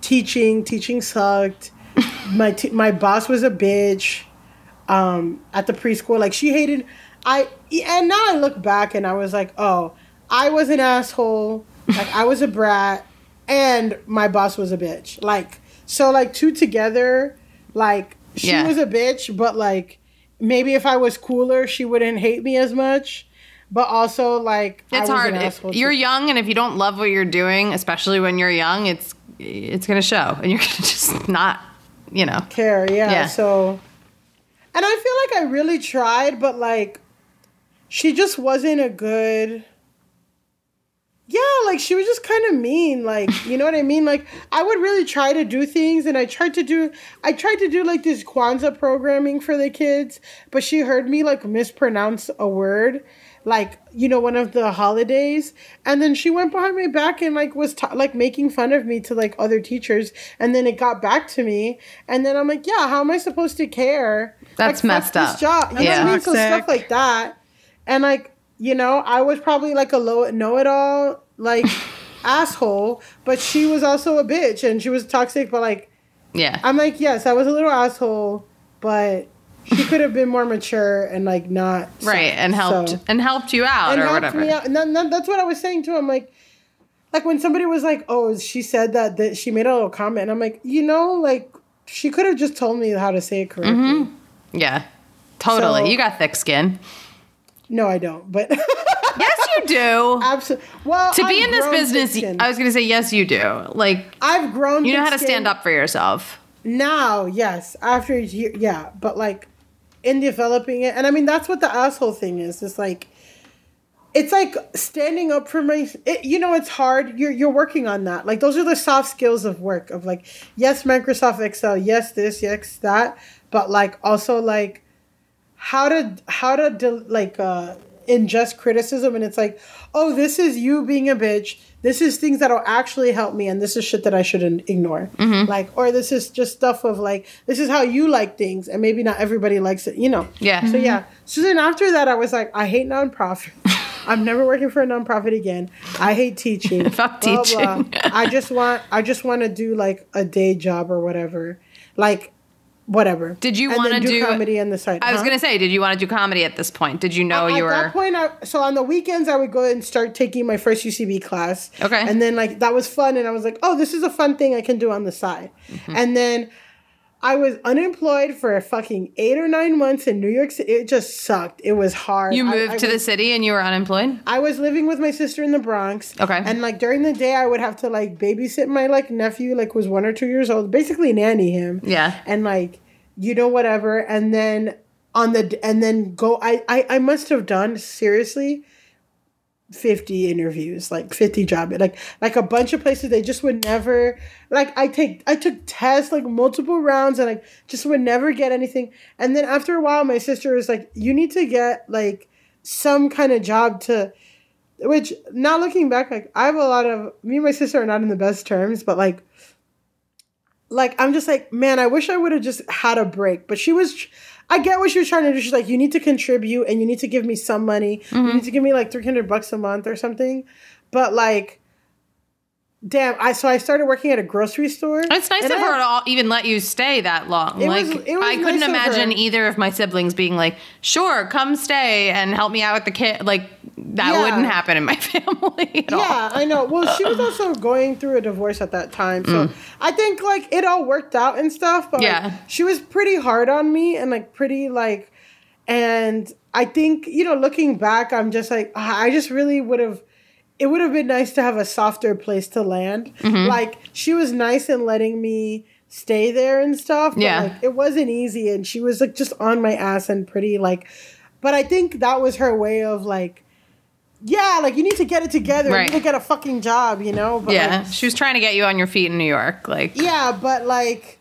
teaching. Teaching sucked. my t- my boss was a bitch. Um, at the preschool, like she hated. I and now I look back and I was like, oh, I was an asshole. Like I was a brat, and my boss was a bitch. Like so, like two together, like she Yeah. was a bitch, but like maybe if I was cooler, she wouldn't hate me as much. But also, like I It's was hard. An If you're too. young, and if you don't love what you're doing, especially when you're young, it's it's gonna show, and you're gonna just not, you know. care, yeah. Yeah. So, and I feel like I really tried, but like, she just wasn't a good. Yeah, like she was just kind of mean. Like, you know what I mean? Like, I would really try to do things, and I tried to do, I tried to do like this Kwanzaa programming for the kids, but she heard me like mispronounce a word, like you know one of the holidays, and then she went behind my back and like was ta- like making fun of me to like other teachers, and then it got back to me, and then I'm like, yeah, how am I supposed to care? That's Like, messed up. This job. You know Yeah. what I mean? So stuff like that, and like you know, I was probably like a low know it all like asshole, but she was also a bitch and she was toxic. But like, Yeah. I'm like, yes, I was a little asshole, but she could have been more mature and like not right, and helped So- and helped you out and or helped whatever. me out. And then, then that's what I was saying to him. Like, like when somebody was like, "Oh, she said that that she made a little comment," and I'm like, you know, like she could have just told me how to say it correctly. Mm-hmm. Yeah. Totally. So- you got thick skin. No, I don't. But Yes, you do. absolutely. Well, to be I've in this business. I was going to say yes, you do. Like I've grown. you know how to stand up for yourself. now yes after year yeah but like in developing it and i mean that's what the asshole thing is it's like it's like standing up for my it, you know it's hard you're you're working on that like those are the soft skills of work of like yes microsoft excel yes this yes that but like also like how to how to de- like uh ingest criticism and it's like oh this is you being a bitch this is things that'll actually help me and this is shit that i shouldn't ignore like or this is just stuff of like this is how you like things and maybe not everybody likes it you know Yeah. so yeah so then after that i was like i hate nonprofits I'm never working for a nonprofit again. I hate teaching. Fuck blah, teaching. blah. I just want I just want to do like a day job or whatever. Like whatever. Did you wanna do- comedy on the side? I was gonna say, did you want to do comedy at this point? Did you know at you were? At that point I, so on the weekends i would go and start taking my first ucb class Okay. and then like that was fun and i was like oh this is a fun thing i can do on the side Mm-hmm. and then i was unemployed for fucking eight or nine months in new york city it just sucked it was hard you moved I to the city and you were unemployed. I was living with my sister in the Bronx. Okay. And like during the day I would have to like babysit my like nephew, like was one or two years old, basically nanny him. Yeah. And like, you know, whatever. And then on the and then go I I, I must have done seriously 50 interviews like 50 job like like a bunch of places they just would never like i take i took tests like multiple rounds and like just would never get anything. And then after a while my sister was like you need to get like some kind of job to which now looking back like i have a lot of me and my sister are not in the best terms but like like i'm just like man i wish i would have just had a break. But she was i get what she was trying to do. She's like you need to contribute and you need to give me some money. You mm-hmm. need to give me like 300 bucks a month or something. But like damn i so i started working at a grocery store It's nice of I her to all, even let you stay that long. Like was- I couldn't imagine her. either of my siblings being like, "Sure, come stay and help me out with the kid." Like that Yeah. wouldn't happen in my family at all. Yeah, I know. Well, she was also going through a divorce at that time, so I think like it all worked out and stuff. But like, Mm. She was pretty hard on me and like pretty like, and I think you know, looking back, I'm just like ah, I just really would have. It would have been nice to have a softer place to land. Mm-hmm. Like she was nice in letting me stay there and stuff. But, Yeah. like, it wasn't easy, and she was like just on my ass and pretty like. But I think that was her way of like yeah, like you need to get it together. Right. You need to get a fucking job, you know? But Yeah, like, she was trying to get you on your feet in New York. Like, yeah, but like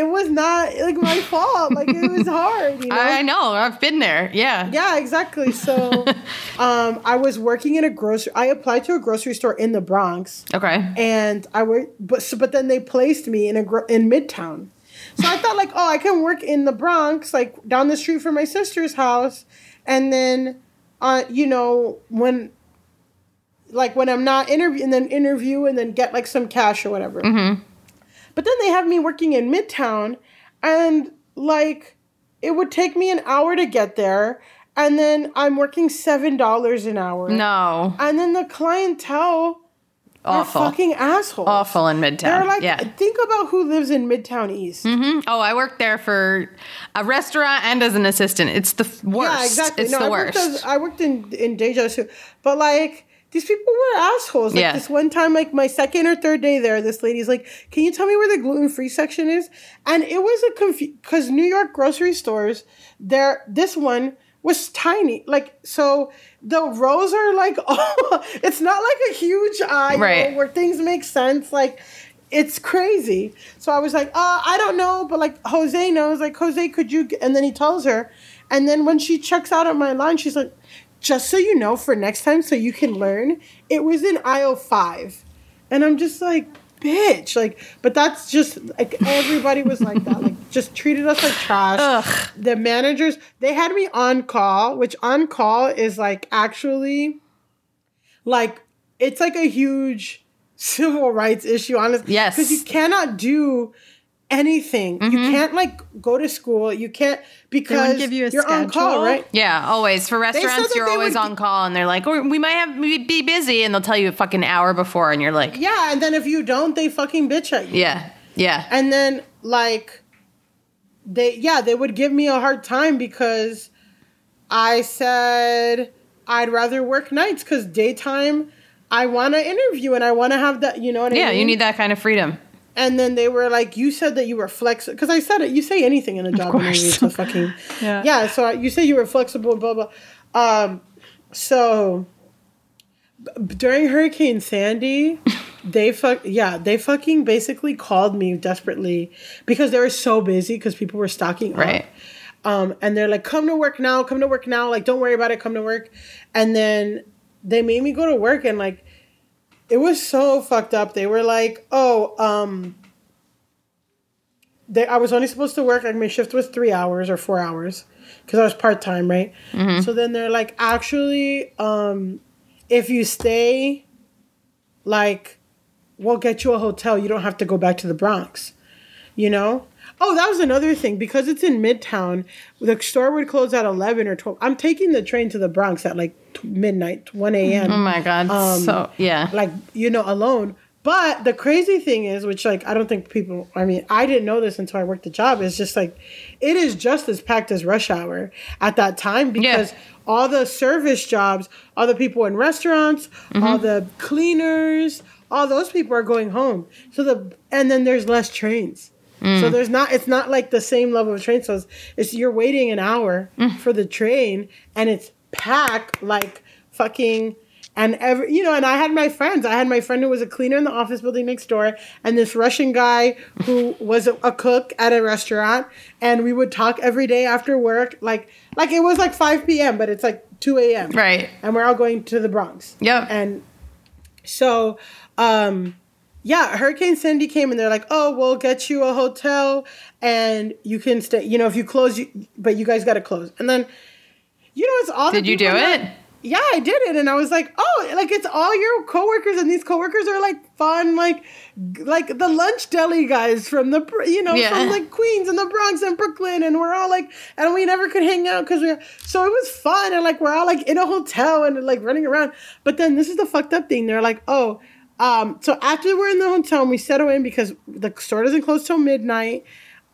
it was not like my fault. Like it was hard, you know? I know, I've been there. Yeah. yeah, exactly. So um I was working in a grocery I applied to a grocery store in the Bronx Okay. and I worked but so, but then they placed me in a gro- in Midtown. So I thought like, oh, I can work in the Bronx, like down the street from my sister's house, and then, uh, you know, when, like when I'm not interview and then interview and then get like some cash or whatever. But then they have me working in Midtown, and like it would take me an hour to get there, and then I'm working seven dollars an hour. No. And then the clientele Awful. fucking assholes. Awful in Midtown. They're like, yeah. think about who lives in Midtown East. Mhm. Oh, I worked there for a restaurant and as an assistant. It's the worst. Yeah, exactly. It's no, the I worked, worst. as, I worked in in Deja too, but like these people were assholes. Like Yeah. this one time, like my second or third day there, this lady's like, "Can you tell me where the gluten free section is?" And it was a confu because New York grocery stores, there this one was tiny. Like so, the rows are like, oh, it's not like a huge aisle Right. where things make sense. Like it's crazy. So I was like, uh, I don't know, but like Jose knows. Like Jose, could you? g-" And then he tells her, and then when she checks out on my line, she's like, just so you know, for next time, so you can learn, it was in aisle five, and I'm just like. Bitch, like, but that's just like everybody was like that, like, just treated us like trash. Ugh. The managers, they had me on call, which on call is like actually like it's like a huge civil rights issue honestly Yes. because you cannot do anything you Mm-hmm. can't like go to school you can't because give you a you're on call schedule? right Yeah, always. For restaurants, you're always would- on call and they're like, or we might have we be busy and they'll tell you a fucking hour before and you're like, yeah and then if you don't they fucking bitch at you yeah, yeah. and then like they yeah they would give me a hard time because i said i'd rather work nights because daytime i want to interview and i want to have that you know what I mean? yeah, you need that kind of freedom. And then they were like, "You said that you were flexible." Because I said it. You say anything in a job interview to fucking Yeah. yeah. So you say you were flexible, blah blah. Um, so b- during Hurricane Sandy, they fuck yeah, they fucking basically called me desperately because they were so busy because people were stocking up. Right. Um, and they're like, "Come to work now, come to work now. Like, don't worry about it. Come to work." And then they made me go to work, and like, it was so fucked up. They were like, "Oh, um." They, I was only supposed to work like my shift was three hours or four hours, because I was part time, right? So then they're like, actually, um, if you stay, like, we'll get you a hotel. You don't have to go back to the Bronx, you know? Oh, that was another thing. Because it's in Midtown, the store would close at 11 or 12. I'm taking the train to the Bronx at like t- midnight, 1 a.m. Oh my god. so um, yeah. Like, you know, alone. But the crazy thing is, which like I don't think people I mean, I didn't know this until I worked the job, is just like it is just as packed as rush hour at that time because Yeah. all the service jobs, all the people in restaurants, mm-hmm. all the cleaners, all those people are going home. So the and then there's less trains. So there's not it's not like the same level of train. So it's, you're waiting an hour for the train and it's packed like fucking and every you know and i had my friends i had my friend who was a cleaner in the office building next door and this russian guy who was a, a cook at a restaurant and we would talk every day after work like like it was like 5 p.m but it's like 2 a.m Right. and we're all going to the bronx Yep. and so um yeah hurricane sandy came and they're like oh we'll get you a hotel and you can stay you know if you close you but you guys got to close and then you know it's all Did you do that- it? yeah, I did it, and I was like, oh, like it's all your coworkers, and these coworkers are like fun, like like the lunch deli guys from the you know Yeah. from like Queens and the Bronx and Brooklyn, and we're all like, and we never could hang out because we are so it was fun, and like we're all like in a hotel and like running around. But then this is the fucked up thing. They're like, oh, um, so after we're in the hotel and we settle in because the store doesn't close till midnight,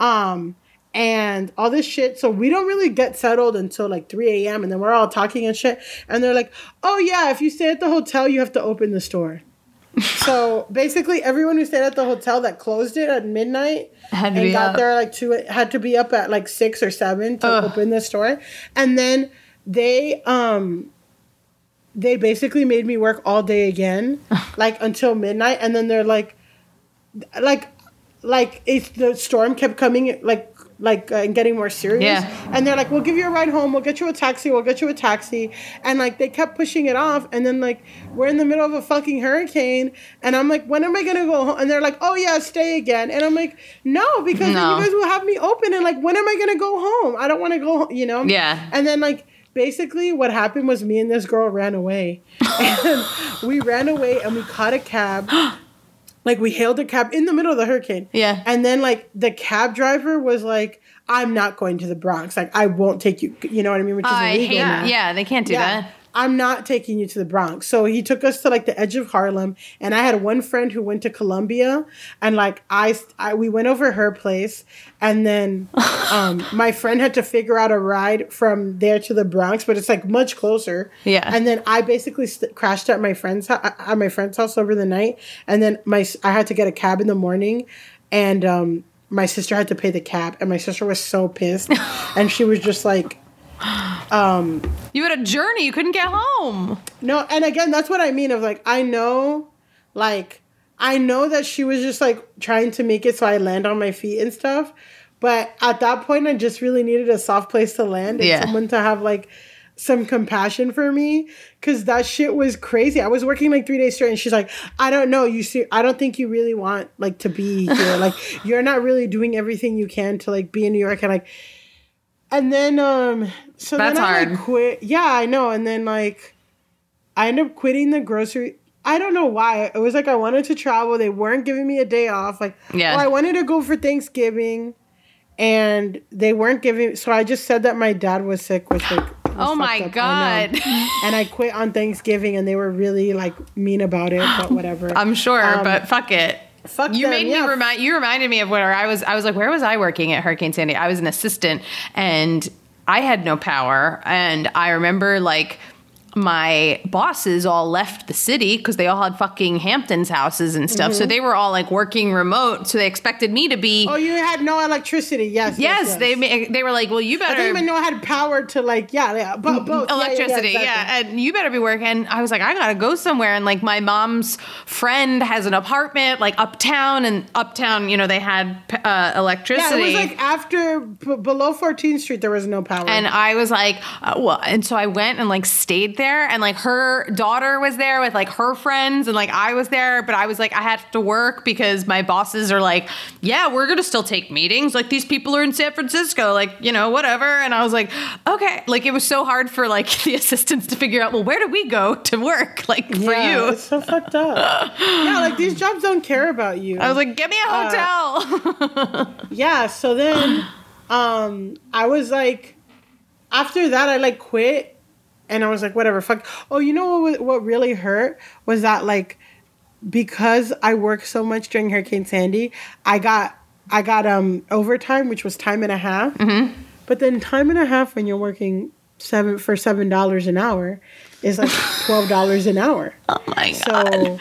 um, and all this shit. So we don't really get settled until like 3 a.m. And then we're all talking and shit. And they're like, oh, yeah, if you stay at the hotel, you have to open the store. so basically, everyone who stayed at the hotel that closed it at midnight Had to and be got up. there like two had to be up at like six or seven to Ugh. open the store. And then they um they basically made me work all day again, like until midnight. And then they're like, like like it's the storm kept coming like like uh, and getting more serious Yeah. and they're like we'll give you a ride home we'll get you a taxi we'll get you a taxi and like they kept pushing it off and then like we're in the middle of a fucking hurricane and i'm like when am i gonna go home and they're like oh yeah stay again and i'm like no because No. you guys will have me open and like when am i gonna go home i don't want to go home you know Yeah. and then like basically what happened was me and this girl ran away. And we ran away and we caught a cab. Like we hailed a cab in the middle of the hurricane. Yeah. and then like the cab driver was like i'm not going to the bronx. Like i won't take you. You know what i mean? Which is I illegal hate. Yeah, they can't do that. I'm not taking you to the Bronx. So he took us to like the edge of Harlem, and I had one friend who went to Columbia, and like I, I we went over her place, and then um, my friend had to figure out a ride from there to the Bronx, but it's like much closer. Yeah. And then I basically st- crashed at my friend's ho- at my friend's house over the night, and then my I had to get a cab in the morning, and um, my sister had to pay the cab, and my sister was so pissed, and she was just like. You had a journey. You couldn't get home. No, and again, that's what I mean of like I know like I know that she was just like trying to make it so I land on my feet and stuff. But at that point I just really needed a soft place to land and Yeah. someone to have like some compassion for me cuz that shit was crazy. I was working like 3 days straight and she's like, "I don't know, you see I don't think you really want like to be here. like you're not really doing everything you can to like be in New York and like and then um so That's then I like quit. Yeah, I know. And then like I ended up quitting the grocery. I don't know why. It was like I wanted to travel. They weren't giving me a day off. Like, Yeah. well, I wanted to go for Thanksgiving, and they weren't giving. So I just said that my dad was sick, which like. Oh my fucked up. I. God. and I quit on Thanksgiving, and they were really like mean about it. But whatever. I'm sure, Um, but fuck it. fuck You them, made yeah. me remind. You reminded me of where I was. I was like, where was I working at Hurricane Sandy? I was an assistant, and I had no power. And I remember like my bosses all left the city because they all had fucking Hamptons houses and stuff. So they were all like working remote. So they expected me to be. Mm-hmm. Oh, you had no electricity. Yes. yes, they ma- they were like, well, you better. I didn't even know I had power to like. Yeah, yeah. But both Yeah, yeah, yeah, electricity yeah, and you better be working and i was like i gotta go somewhere and like my mom's friend has an apartment like uptown and uptown you know they had uh, Yeah, electricity it was like after b- below 14th Street, there was no power. and I was like, uh, well, and so I went and like stayed there and like her daughter was there with like her friends and like I was there, but I was like I had to work because my bosses are like, "Yeah, we're going to still take meetings. Like these people are in San Francisco, like, you know, whatever." And I was like, "Okay." Like it was so hard for like the assistants to figure out, "Well, where do we go to work?" Like for yeah, you. It's so fucked up. yeah, like these jobs don't care about you. I was like, "Get me a Uh, hotel." yeah, so then um I was like after that I like quit and I was like whatever fuck. Oh, you know what what really hurt was that like because I worked so much during Hurricane Sandy, I got I got um overtime which was time and a half. Mm-hmm. But then time and a half when you're working seven for seven dollars an hour is like twelve dollars an hour. oh my god. So,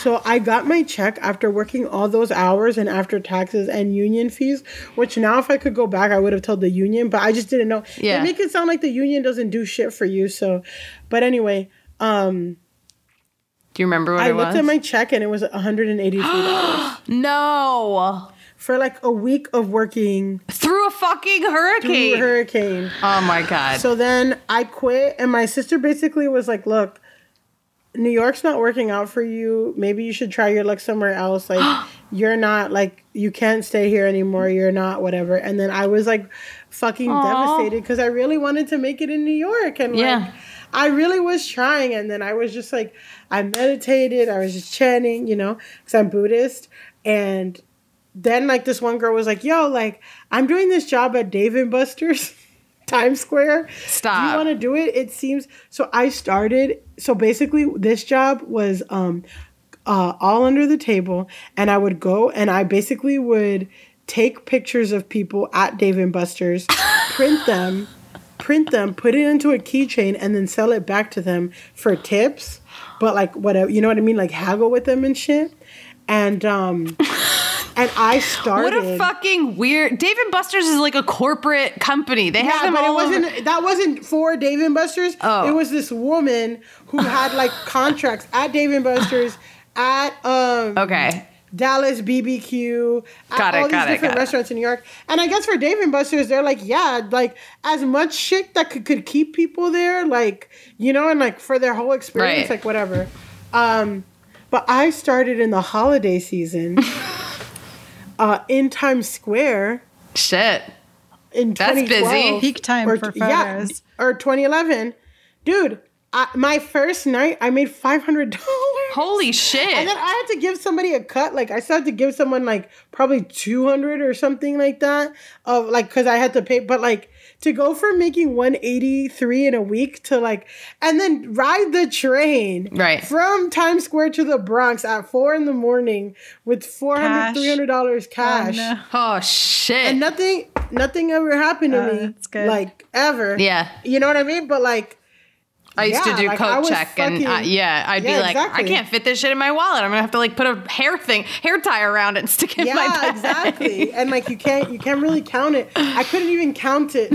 so I got my check after working all those hours and after taxes and union fees. Which now, if I could go back, I would have told the union, but I just didn't know. Yeah. They make it sound like the union doesn't do shit for you. So, but anyway, um, Do you remember what I looked was? at my check and it was one hundred and eighty-three dollars no. For like a week of working Through a fucking hurricane. through hurricane. hurricane. oh my god. So then I quit, and my sister basically was like, "Look, New York's not working out for you. Maybe you should try your luck somewhere else. Like, you're not like you can't stay here anymore. You're not whatever." And then I was like, fucking Aw. devastated because I really wanted to make it in New York, and like, I really was trying. And then I was just like, I meditated. I was just chanting, you know, because I'm Buddhist, and then like this one girl was like, "Yo, like I'm doing this job at Dave and Buster's, Times Square. Do you want to do it?" It seems so. I started. So basically, this job was um, uh, all under the table, and I would go and I basically would take pictures of people at Dave and Buster's, print them, print them, put it into a keychain, and then sell it back to them for tips. But like whatever, you know what I mean? Like haggle with them and shit. And um, and I started. What a fucking weird. Dave and Buster's is like a corporate company. They have them but it all over- wasn't. That wasn't for Dave and Buster's. Oh. It was this woman who had like contracts at Dave and Buster's, at um, Okay. Dallas BBQ, at Got it, all these it, different got it. restaurants in New York. And I guess for Dave and Buster's, they're like, yeah, like as much shit that could, could keep people there, like you know, and like for their whole experience, Right. like whatever. Um, but I started in the holiday season, uh, in Times Square Shit. in That's busy. Peak time or, for yeah, or 2011 dude I, my first night i made $500 Holy shit. and then i had to give somebody a cut like i still had to give someone like probably 200 or something like that of like because i had to pay but like to go from making 183 in a week to like and then ride the train Right. from times square to the bronx at four in the morning with 400 Cash. 300 dollars cash Oh, no. oh shit. and nothing nothing ever happened to Uh, me that's good. like ever yeah. you know what i mean but like I used Yeah, to do like, coat check and uh, yeah, I'd be like, exactly. I can't fit this shit in my wallet. I'm gonna have to like put a hair thing, hair tie around it and stick it in my yeah bag. exactly and like you can't you can't really count it i couldn't even count it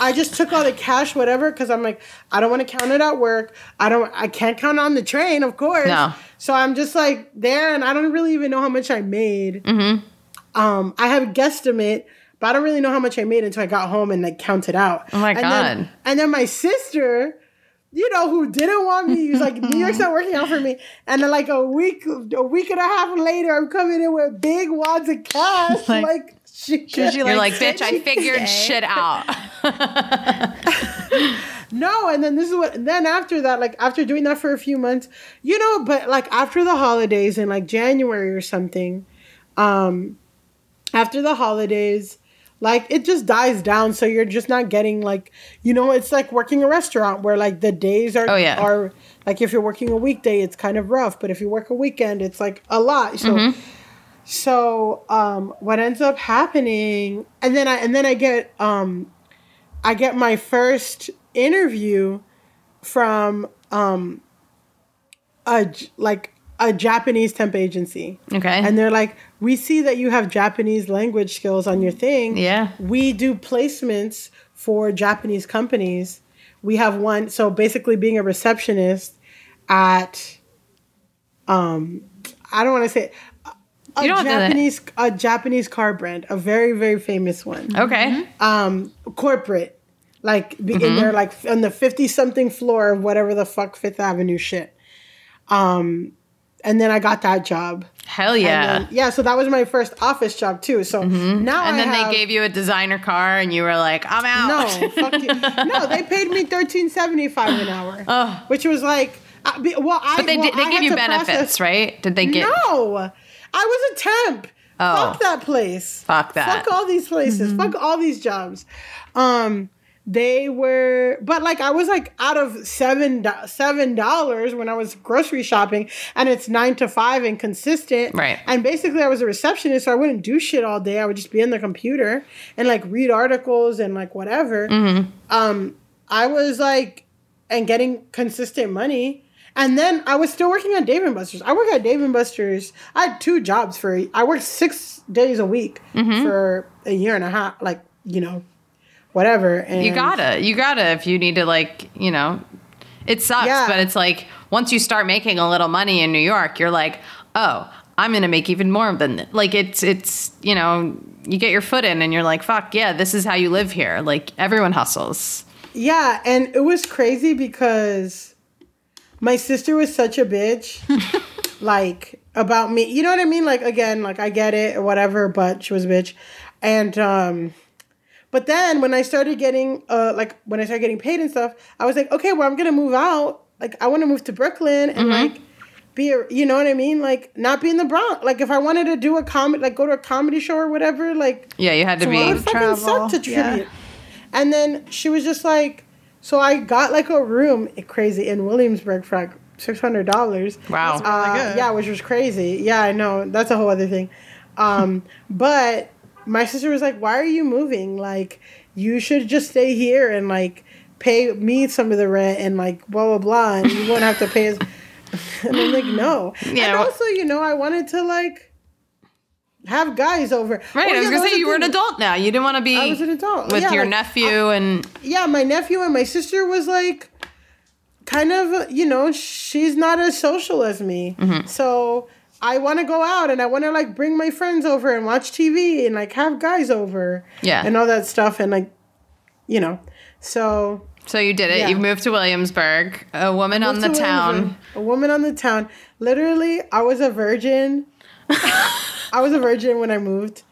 i just took all the cash whatever because i'm like i don't want to count it at work i don't i can't count on the train of course No. so i'm just like there and i don't really even know how much i made Mm-hmm. um i have a guesstimate but i don't really know how much i made until i got home and like counted out Oh my and God. then, and then my sister you know, who didn't want me. He was like, New York's not working out for me. And then like a week, a week and a half later, I'm coming in with big wads of cash. Like, like, she, You're like, Like, bitch, I figured shit out. no. And then this is what, then after that, like after doing that for a few months, you know, but like after the holidays in like January or something, um, after the holidays, like it just dies down. So you're just not getting like, you know, it's like working a restaurant where like the days are, Oh, yeah. are like if you're working a weekday, it's kind of rough. But if you work a weekend, it's like a lot. So, Mm-hmm. so um, what ends up happening, and then I and then I get um, I get my first interview from um, a like a Japanese temp agency. Okay. And they're like, we see that you have Japanese language skills on your thing. Yeah. We do placements for Japanese companies. We have one, so basically being a receptionist at, um, I don't want to say, a You don't have to- Japanese a Japanese car brand, a very very famous one, okay. um, corporate. like be in there, like on the fifty something floor of whatever the fuck Fifth Avenue shit. Um, and then I got that job. Hell yeah. then- yeah. So that was my first office job too. So now and I then have, they gave you a designer car, and you were like, "I'm out." no, fuck you. No, they paid me thirteen seventy five an hour, which was like, be- well, I but they well, did. They I gave you benefits, process- right? Did they get? No, I was a temp. Oh. Fuck that place. Fuck that. Fuck all these places. Fuck all these jobs. Um, they were, but like I was like out of seven seven dollars when I was grocery shopping, and it's nine to five and consistent. Right. And basically, I was a receptionist, so I wouldn't do shit all day. I would just be in the computer and like read articles and like whatever. Hmm. Um, I was like, and getting consistent money. And then I was still working at Dave and Buster's. I work at Dave and Buster's. I had two jobs for. I worked six days a week for a year and a half. Like you know, whatever. And You gotta, you gotta. If you need to, like, you know, it sucks, Yeah. but it's like once you start making a little money in New York, you're like, oh, I'm gonna make even more than th-. like it's it's you know you get your foot in and you're like, fuck yeah, this is how you live here. Like everyone hustles. Yeah, and it was crazy because my sister was such a bitch. like about me. You know what I mean? Like again, like I get it or whatever, but she was a bitch. And um but then when I started getting uh like when I started getting paid and stuff, I was like, okay, well I'm gonna move out. Like I wanna move to Brooklyn and like be a, you know what I mean? Like not be in the Bronx. Like if I wanted to do a comedy like go to a comedy show or whatever, like Yeah, you had to it be. would fucking travel, suck to yeah. tribute. And then she was just like, so I got like a room, crazy, in Williamsburg for like six hundred dollars. Wow. That's really Uh, good. yeah, which was crazy. Yeah, I know. That's a whole other thing. Um, but my sister was like, "Why are you moving? Like, you should just stay here and like pay me some of the rent and like blah blah blah, and you won't have to pay." As- and I'm like, "No." Yeah, and also, you know, I wanted to like have guys over. Right, Oh, I was gonna say you were an adult now. You didn't want to be I was an adult with Yeah, your like, nephew and yeah, my nephew and my sister was like kind of, you know, she's not as social as me. Mm-hmm. So I want to go out and I want to like bring my friends over and watch TV and like have guys over. Yeah. And all that stuff and like, you know, so. so you did it. Yeah. You moved to Williamsburg, a woman on the to town. A woman on the town. Literally, I was a virgin. I was a virgin when I moved.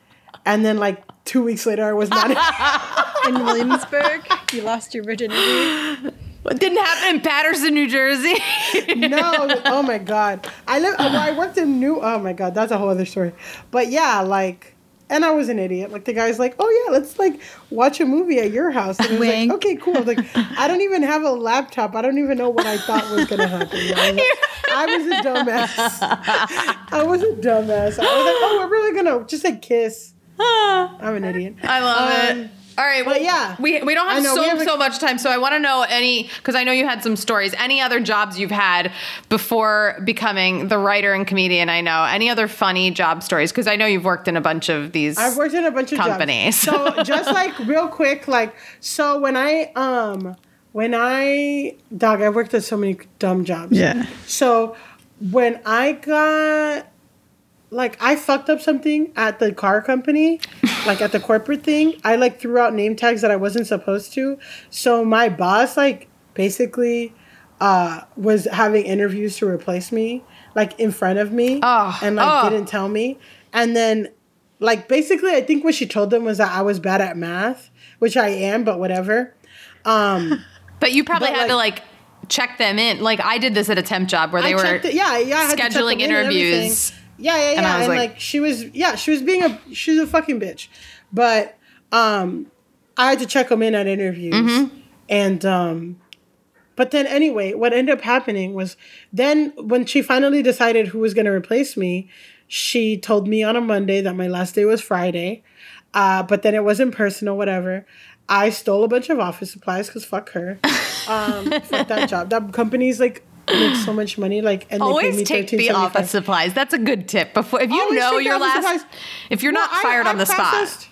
And then like two weeks later, I was not. In Williamsburg, you lost your virginity. It didn't happen in Paterson, New Jersey. no, oh my god. I live. I worked in New. Oh my god, that's a whole other story. But yeah, like, and I was an idiot. Like the guy's like, oh yeah, let's like watch a movie at your house. And I was Wink. like, okay, cool. I like, I don't even have a laptop. I don't even know what I thought was gonna happen. I was, like, I was a dumbass. I was a dumbass. I was like, oh, we're really gonna just like kiss. I'm an idiot. I love Um, it. All right, well, but yeah. we we don't have know, so we have a- so much time, so I want to know any because I know you had some stories. Any other jobs you've had before becoming the writer and comedian? I know any other funny job stories because I know you've worked in a bunch of these. I've worked in a bunch of companies. So just like real quick, like so when I um when I dog, I worked at so many dumb jobs. Yeah. So when I got like I fucked up something at the car company, like at the corporate thing. I like threw out name tags that I wasn't supposed to. So my boss like basically uh was having interviews to replace me like in front of me Oh, and like oh. didn't tell me. And then like basically I think what she told them was that I was bad at math, which I am, but whatever. Um but you probably but, had to like- like check them in. Like I did this at a temp job where they I were it- yeah, yeah, I had to check scheduling in interviews. Yeah, yeah, yeah. And And, I was like, like- she was, yeah, she was being a, she's a fucking bitch. But um, I had to check them in at interviews, Mm-hmm. and um, but then anyway, what ended up happening was then when she finally decided who was going to replace me, she told me on a Monday that my last day was Friday. Uh, but then it wasn't personal, whatever. I stole a bunch of office supplies because fuck her. Um, fuck that job. That company's like makes so much money. Like, and they Always me take the $13.75. office supplies. That's a good tip. Before if you Always know your last, supplies. if you're not Well, I- fired I on the spot.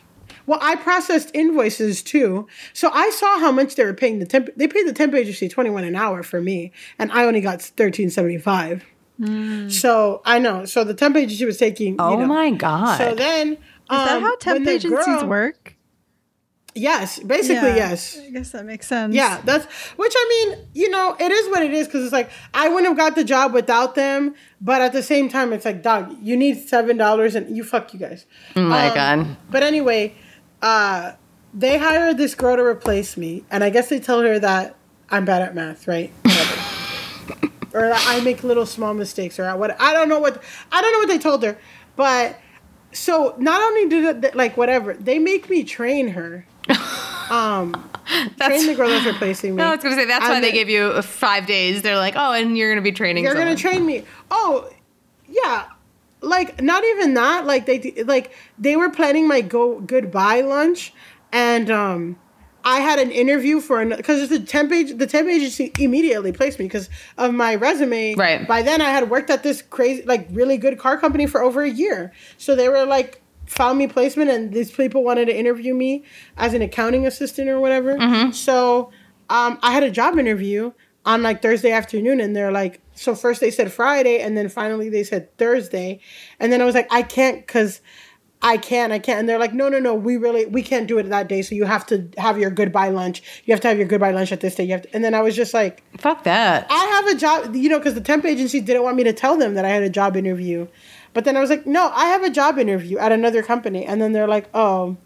Well, I processed invoices too, so I saw how much they were paying the temp. They paid the temp agency twenty one an hour for me, and I only got thirteen seventy five. Hmm. So I know. So the temp agency was taking. Oh you know. my god! So then, Is that um, how temp agencies work? Yes, basically Yeah, yes. I guess that makes sense. Yeah, that's which I mean, you know, it is what it is because it's like I wouldn't have got the job without them, but at the same time, it's like, dog, you need seven dollars and you fuck you guys. Oh my Um, god. But anyway, uh, they hired this girl to replace me, and I guess they tell her that I'm bad at math, right? Or that I make little small mistakes, or what? I don't know what I don't know what they told her, but so not only did it like whatever they make me train her, um, train the girl that's replacing me. No, I was gonna say that's why And they then- gave you five days. They're like, oh, and you're gonna be training. They're gonna train me. Oh, yeah. Like not even that. Like they like they were planning my go goodbye lunch, and um, I had an interview for an because the temp ag- the temp agency immediately placed me because of my resume. Right. By then, I had worked at this crazy like really good car company for over a year. So they were like found me placement, and these people wanted to interview me as an accounting assistant or whatever. So um, I had a job interview on like Thursday afternoon, and they're like, so first they said Friday, and then finally they said Thursday, and then I was like, I can't because I can't, I can't, and they're like, no, no, no, we really we can't do it that day, so you have to have your goodbye lunch. You have to have your goodbye lunch at this day. You have to, and then I was just like, Fuck that. I have a job, you know, because the temp agency didn't want me to tell them that I had a job interview. But then I was like, no, I have a job interview at another company. And then they're like, oh,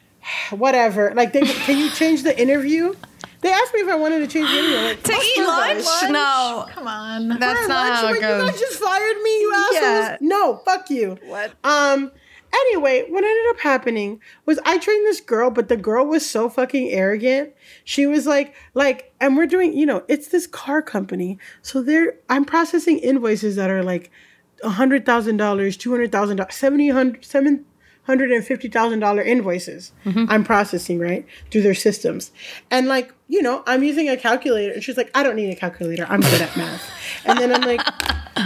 whatever. Like, they can you change the interview? They asked me if I wanted to change the interview. Like, To eat you lunch? No, Come on. that's For not lunch? how it Wait, You guys just fired me, you assholes. Yeah. No, fuck you. What? Um. Anyway, what ended up happening was I trained this girl, but the girl was so fucking arrogant. She was like, like, and we're doing, you know, it's this car company, so they're I'm processing invoices that are like a hundred thousand dollars, two hundred thousand dollars, seventy hundred seven hundred and fifty thousand dollar invoices. Mm-hmm. I'm processing right through their systems, and like you know, I'm using a calculator, and she's like, I don't need a calculator. I'm good at math. And then I'm like,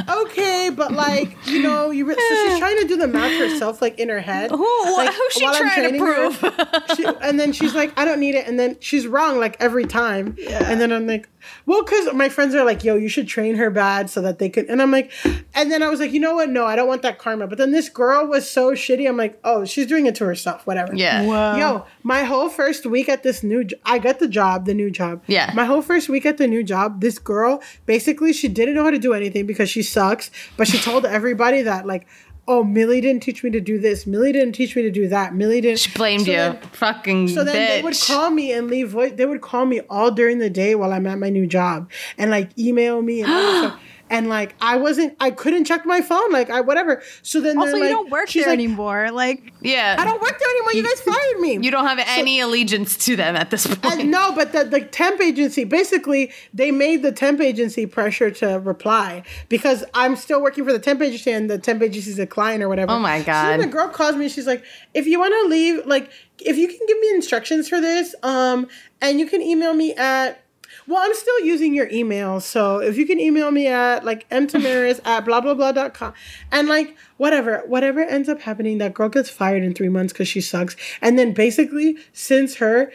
okay, but like you know, you re- so she's trying to do the math herself, like in her head. Who- like, who's she trying to training her. She- and then she's like, I don't need it. And then she's wrong like every time. Yeah. And then I'm like, well, because my friends are like, yo, you should train her bad so that they could. And I'm like, and then I was like, you know what? No, I don't want that karma. But then this girl was so shitty. I'm like, oh, she's doing it to herself. Whatever. Yeah. Whoa. Yo, my whole first week at this new, jo- I got the job, the new job. Yeah. My whole first week at the new job, this girl basically she didn't know how to do anything because she sucks. But she told everybody that like, oh, Milly didn't teach me to do this. Milly didn't teach me to do that. Milly didn't. She blamed So you. then- Fucking so then they would call me and leave voice. They would call me all during the day while I'm at my new job and like email me and all. And like I wasn't, I couldn't check my phone, like I whatever. So then Also, they're you like, don't work she's there like, anymore. Like, yeah. I don't work there anymore. You guys fired me. You don't have any allegiance to them at this point. And no, but the, the temp agency basically they made the temp agency pressure to reply because I'm still working for the temp agency and the temp agency's a client or whatever. Oh my god! So then the girl calls me. She's like, "If you want to leave, like, if you can give me instructions for this, um, and you can email me at." Well, I'm still using your email, so if you can email me at like mtamaris at blah blah blah dot com, and like whatever, whatever ends up happening, that girl gets fired in three months because she sucks. And then basically, since her,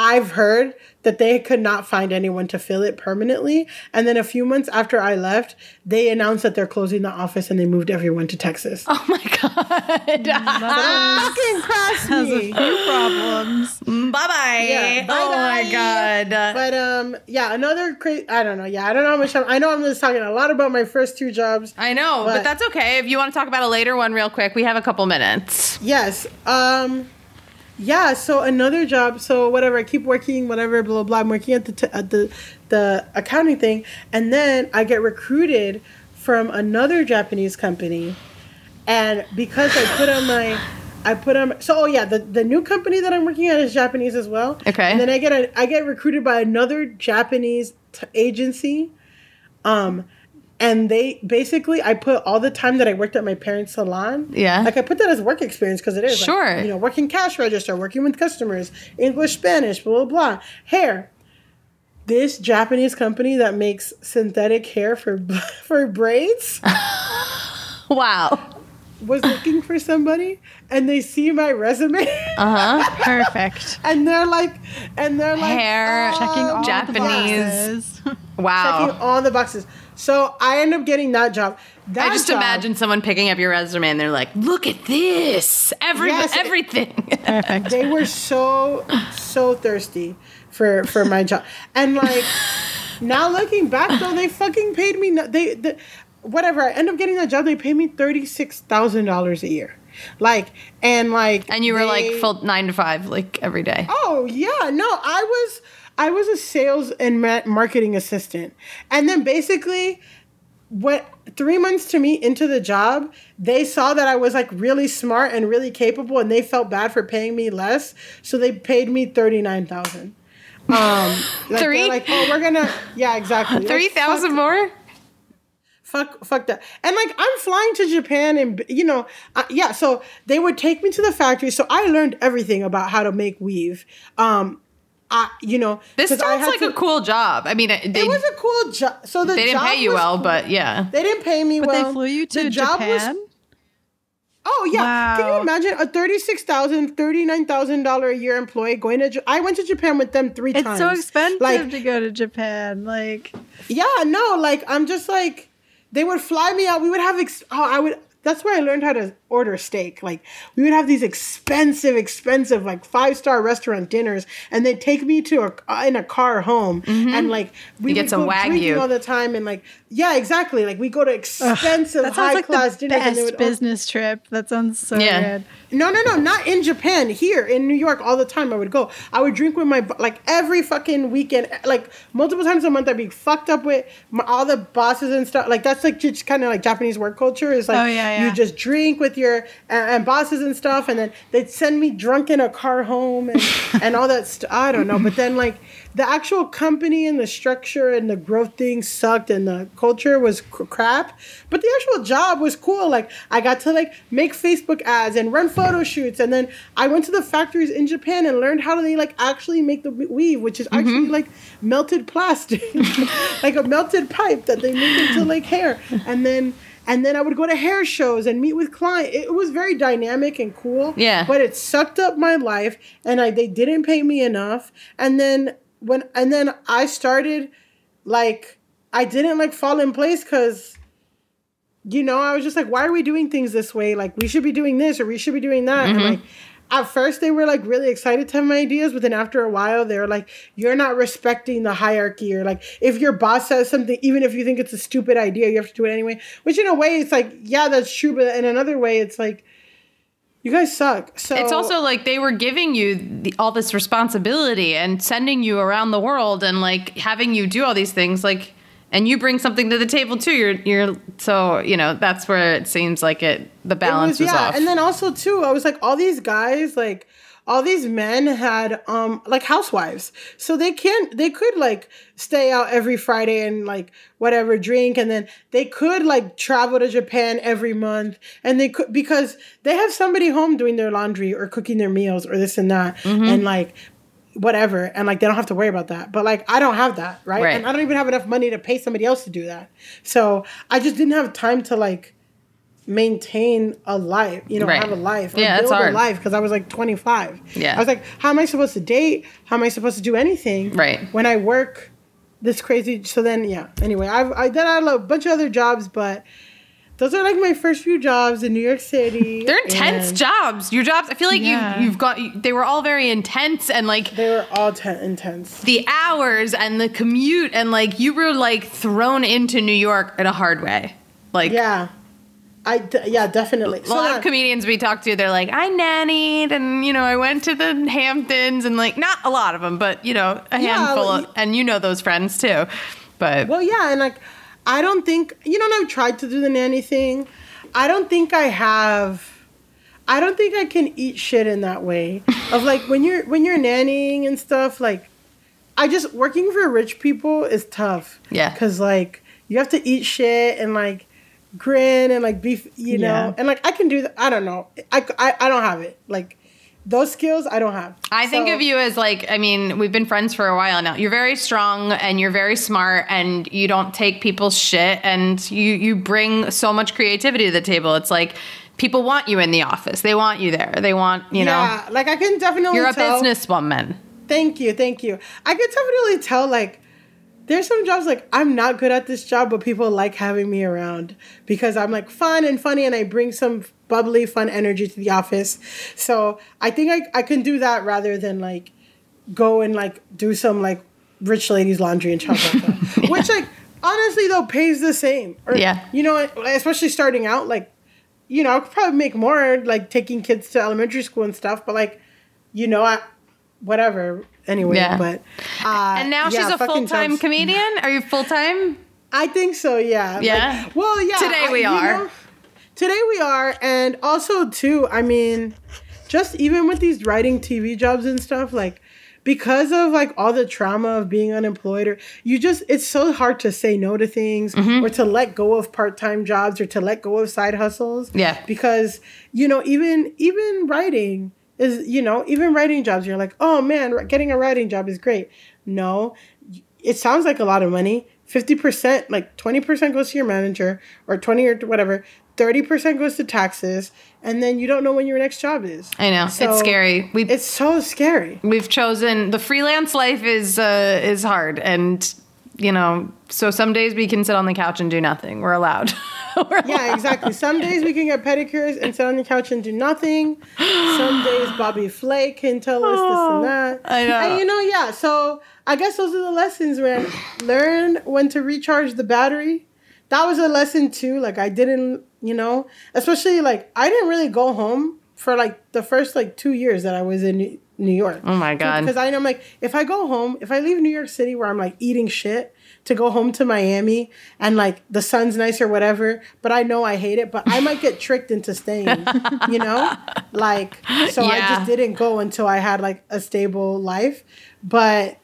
I've heard that they could not find anyone to fill it permanently. And then a few months after I left, they announced that they're closing the office and they moved everyone to Texas. oh my god. fucking cross me. few problems. bye bye. Yeah, oh my god. But um, yeah, another crazy. I don't know. Yeah, I don't know how much time. I know I'm just talking a lot about my first two jobs. I know, but, But- that's okay. If you want to talk about a later one real quick, we have a couple minutes. Yes. Um. Yeah. So another job. So whatever. I keep working. Whatever. Blah blah. blah. I'm working at the t- at the the accounting thing, and then I get recruited from another Japanese company, and because I put on my. I put on so oh yeah the, the new company that I'm working at is Japanese as well. Okay. And then I get a I get recruited by another Japanese t- agency, um, and they basically I put all the time that I worked at my parents' salon. Yeah. Like I put that as work experience because it is. like, Sure. you know, working cash register, working with customers, English, Spanish, blah blah blah. Hair. This Japanese company that makes synthetic hair for for braids Wow. was looking for somebody, and they see my resume, Uh huh. Perfect. and they're like, and they're like, Hair, uh, Checking all Japanese. the boxes. Wow. checking all the boxes. So I end up getting that job. That I just job- imagine someone picking up your resume and they're like, "Look at this, every Yes. everything." Perfect. they were so so thirsty for for my job and like now looking back though they fucking paid me no- they, the whatever i end up getting that job they paid me $36000 a year like and like and you were like they- full nine to five, like every day. Oh yeah, no, I was I was a sales and marketing assistant, and then basically, what three months to me into the job, they saw that I was like really smart and really capable, and they felt bad for paying me less, so they paid me thirty nine thousand. Um, like, Three? like, oh, we're gonna, yeah, exactly, Like, Three thousand more. fuck fuck that and like i'm flying to japan and you know uh, yeah so they would take me to the factory so i learned everything about how to make weave um I, you know this sounds like to- a cool job. I mean, they, it was a cool job so the they didn't job pay you well, cool. but yeah. they didn't pay me But well they flew you The to job was- Japan. oh yeah can you imagine a $36000 $39000 a year employee going to Ja- i went to japan with them three it's times It's so expensive like to go to Japan. Like, Yeah, no, like I'm just like they would fly me out. We would have ex- oh, I would that's where I learned how to order steak. Like we would have these expensive, expensive like five star restaurant dinners, and they'd take me to a in a car home, and like we You get would some go Wagyu. drinking all the time, and like yeah, exactly. Like we go to expensive, that sounds high like class the dinners, and they best would business trip. That sounds so Yeah. good. no, no, no, not in Japan. Here in New York, all the time I would go. I would drink with my like every fucking weekend, like multiple times a month. I'd be fucked up with my, all the bosses and stuff. Like that's like just kind of like Japanese work culture. Is like Oh, yeah, yeah. you just drink with your and, and bosses and stuff, and then they'd send me drunk in a car home and and all that stuff. I don't know, but then like the actual company and the structure and the growth thing sucked, and the culture was cr- crap. But the actual job was cool. Like I got to like make Facebook ads and run photo shoots, and then I went to the factories in Japan and learned how do they like actually make the weave, which is actually mm-hmm. like melted plastic, like a melted pipe that they make into like hair, and then. And then I would go to hair shows and meet with clients. It was very dynamic and cool. Yeah. But it sucked up my life, and I they didn't pay me enough. And then when and then I started like I didn't like fall in place because you know I was just like, why are we doing things this way? Like we should be doing this or we should be doing that. And mm-hmm. like at first they were like really excited to have my ideas, but then after a while they were like, you're not respecting the hierarchy or like if your boss says something, even if you think it's a stupid idea, you have to do it anyway. Which in a way it's like, yeah, that's true, but in another way it's like you guys suck. So It's also like they were giving you the, all this responsibility and sending you around the world and like having you do all these things like and you bring something to the table too. You're you're so, you know, that's where it seems like it the balance It was, off. And then also too, I was like, all these guys, like all these men had um like housewives. So they can't they could like stay out every Friday and like whatever drink and then they could like travel to Japan every month and they could because they have somebody home doing their laundry or cooking their meals or this and that Mm-hmm. and like whatever and like they don't have to worry about that but like i don't have that right? Right. and i don't even have enough money to pay somebody else to do that so i just didn't have time to like maintain a life you know Right. have a life or Yeah, build a life because i was like 25 Yeah. i was like how am i supposed to date how am i supposed to do anything Right. when i work this crazy so then yeah anyway i've i then i had a bunch of other jobs but those are like my first few jobs in new york city They're intense jobs. Your jobs, I feel like Yeah. you you've got they were all very intense and like they were all te- intense the hours and the commute and like you were like thrown into New York in a hard way. Like yeah i d- yeah definitely a lot of comedians we talk to, they're like, I nannied and you know I went to the Hamptons and like not a lot of them, but you know a Yeah, handful, like- of, and you know those friends too. But Well, yeah, and like I don't think you know. and I've tried to do the nanny thing. I don't think I have. I don't think I can eat shit in that way. Of like when you're when you're nannying and stuff. Like, I just working for rich people is tough. Yeah. because like you have to eat shit and like grin and like be you know Yeah. and like I can do that. I don't know. I, I I don't have it. Like those skills I don't have. I think of you as like, I mean, we've been friends for a while now. You're very strong and you're very smart and you don't take people's shit and you you bring so much creativity to the table. It's like people want you in the office. They want you there. They want, you know, Yeah, like I can definitely. you're a tell- businesswoman. Thank you, thank you. I could definitely tell, like, there's some jobs like I'm not good at this job, but people like having me around because I'm like fun and funny and I bring some bubbly, fun energy to the office. So I think I, I can do that rather than like go and like do some like rich ladies laundry and stuff like that. Which like honestly though pays the same. Or, Yeah. You know, especially starting out, like, you know, I could probably make more like taking kids to elementary school and stuff, but like, you know, I whatever. Anyway, Yeah. but uh, And now yeah, she's a full time comedian. Are you full time? I think so. Yeah. Yeah? Like, well, yeah. Today I- we are. know, today we are, and also too. I mean, just even with these writing TV jobs and stuff, like because of like all the trauma of being unemployed, or you just it's so hard to say no to things Mm-hmm. or to let go of part time jobs or to let go of side hustles. Yeah. Because you know, even even writing is you know even writing jobs you're like oh man getting a writing job is great no it sounds like a lot of money 50% like 20% goes to your manager or 20 or whatever 30% goes to taxes and then you don't know when your next job is. I know. So, it's scary. We it's so scary. We've chosen the freelance life is uh, is hard, and you know, so some days we can sit on the couch and do nothing. We're allowed. We're yeah exactly. Some days we can get pedicures and sit on the couch and do nothing. Some days bobby flay can tell us this and that. I know. and you know yeah so i guess those are the lessons man. Learn when to recharge the battery that was a lesson too like i didn't you know especially like i didn't really go home for like the first like two years that i was in New- york. Oh my God. because i know I'm like if i go home if i leave new york city where i'm like eating shit to go home to miami and like the sun's nice or whatever but i know i hate it but i might get tricked into staying you know? Like so i just didn't go until i had like a stable life. But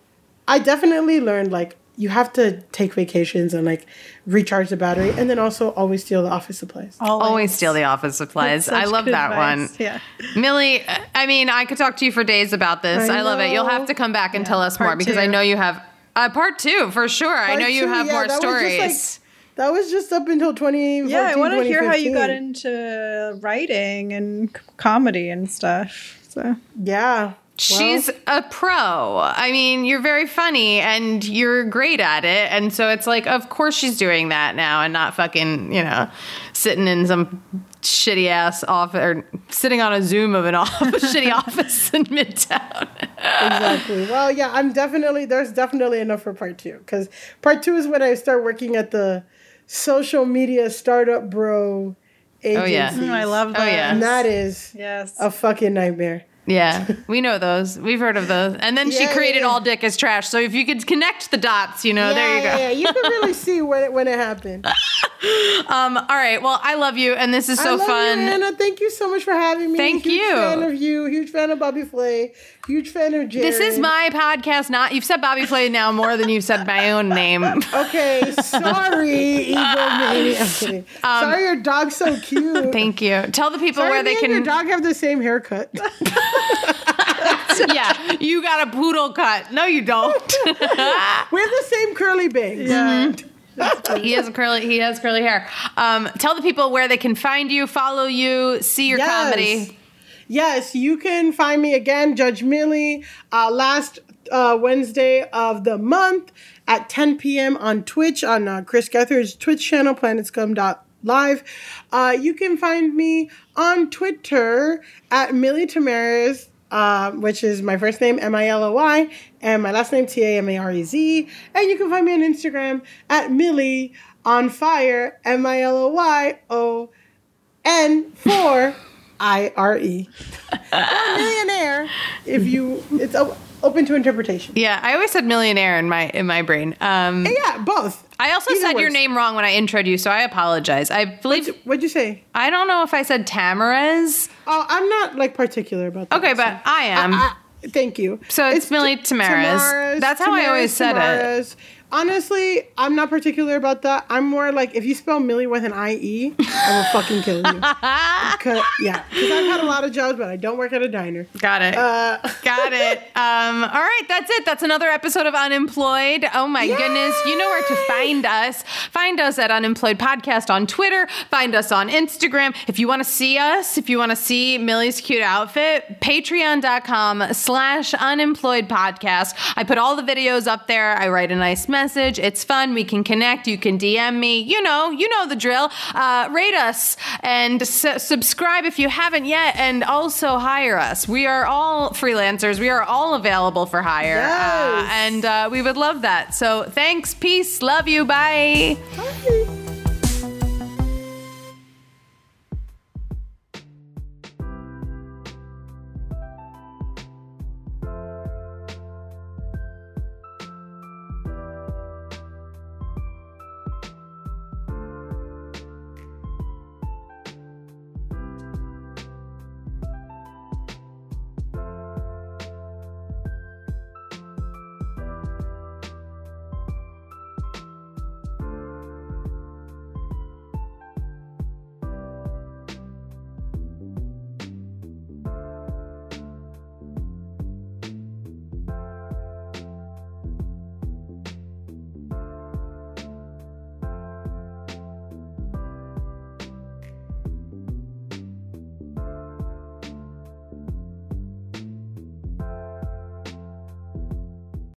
I definitely learned like you have to take vacations and like recharge the battery and then also always steal the office supplies. always steal the office supplies. I love that advice. one. Yeah. Milly, I mean, I could talk to you for days about this. I, I love it. You'll have to come back and tell us more part because I know you have uh, part two for sure. I know you two, have yeah, more that was just, stories. like, That was just up until 2014, Yeah, I want to hear how you got into writing and comedy and stuff. So Yeah. Well, She's a pro. I mean, you're very funny and you're great at it. And so it's like, of course she's doing that now and not fucking, you know, sitting in some shitty ass office or sitting on a Zoom of an office, shitty office in Midtown. exactly. Well, yeah, I'm definitely there's definitely enough for part 2 cuz part 2 is when I start working at the social media startup bro agency. Oh, yeah. Mm, I love that. Oh, that. yeah. And that is Yes. a fucking nightmare. Yeah, we know those. We've heard of those. And then she created yeah. All Dick as Trash. So if you could connect the dots, you know, there you go. Yeah, yeah, you can really see when it when it happened. Um, all right. Well, I love you, and this is I so love fun. You, Anna. Thank you so much for having me. Thank huge you. Fan of you. Huge fan of Bobby Flay. Huge fan of Jerry. This is my podcast. Not you've said Bobby Flay now more than you've said my own name. Okay, sorry, egomaniac. I'm kidding. sorry, your dog's so cute. Thank you. Tell the people Sorry, where me they and your dog have the same haircut. yeah, you got a poodle cut. No, you don't. we have the same curly bangs. Yeah. he has curly. He has curly hair. Um, tell the people where they can find you, follow you, see your Yes. comedy. Yes, you can find me again, Judge Milly, uh, last uh, Wednesday of the month at 10 p.m. on Twitch on uh, Chris Gethard's Twitch channel, planetscum.live. Uh, you can find me on Twitter at Milly Tamarez, uh, which is my first name, M I L O Y, and my last name, T A M A R E Z. And you can find me on Instagram at Milly on Fire, M I L O Y O N for I R E. Millionaire if you it's open to interpretation. Yeah, I always said millionaire in my in my brain. Um, Yeah, both. I also Either said your name wrong when I introed you, so I apologize. I believe What'd you say? I don't know if I said Tamarez. Oh, I'm not like particular about that. Okay, so- but I am. I- thank you. So it's Milly T-. That's how I always said it. Honestly, I'm not particular about that. I'm more like if you spell Millie with an I E, I will fucking kill you. 'Cause- yeah, because I've had a lot of jobs, but I don't work at a diner. Got it. Uh, Got it. Um, all right, that's it. That's another episode of Unemployed. Oh my goodness. You know where to find us. Find us at Unemployed Podcast on Twitter. Find us on Instagram. If you want to see us, if you want to see Milly's cute outfit, patreon.com slash unemployed podcast. I put all the videos up there. I write a nice message. Message. It's fun. We can connect. You can DM me. You know, you know the drill. Uh, rate us and subscribe if you haven't yet, and also hire us. We are all freelancers. We are all available for hire, uh, Yes. and uh, we would love that. So thanks, peace, love you, bye. Bye.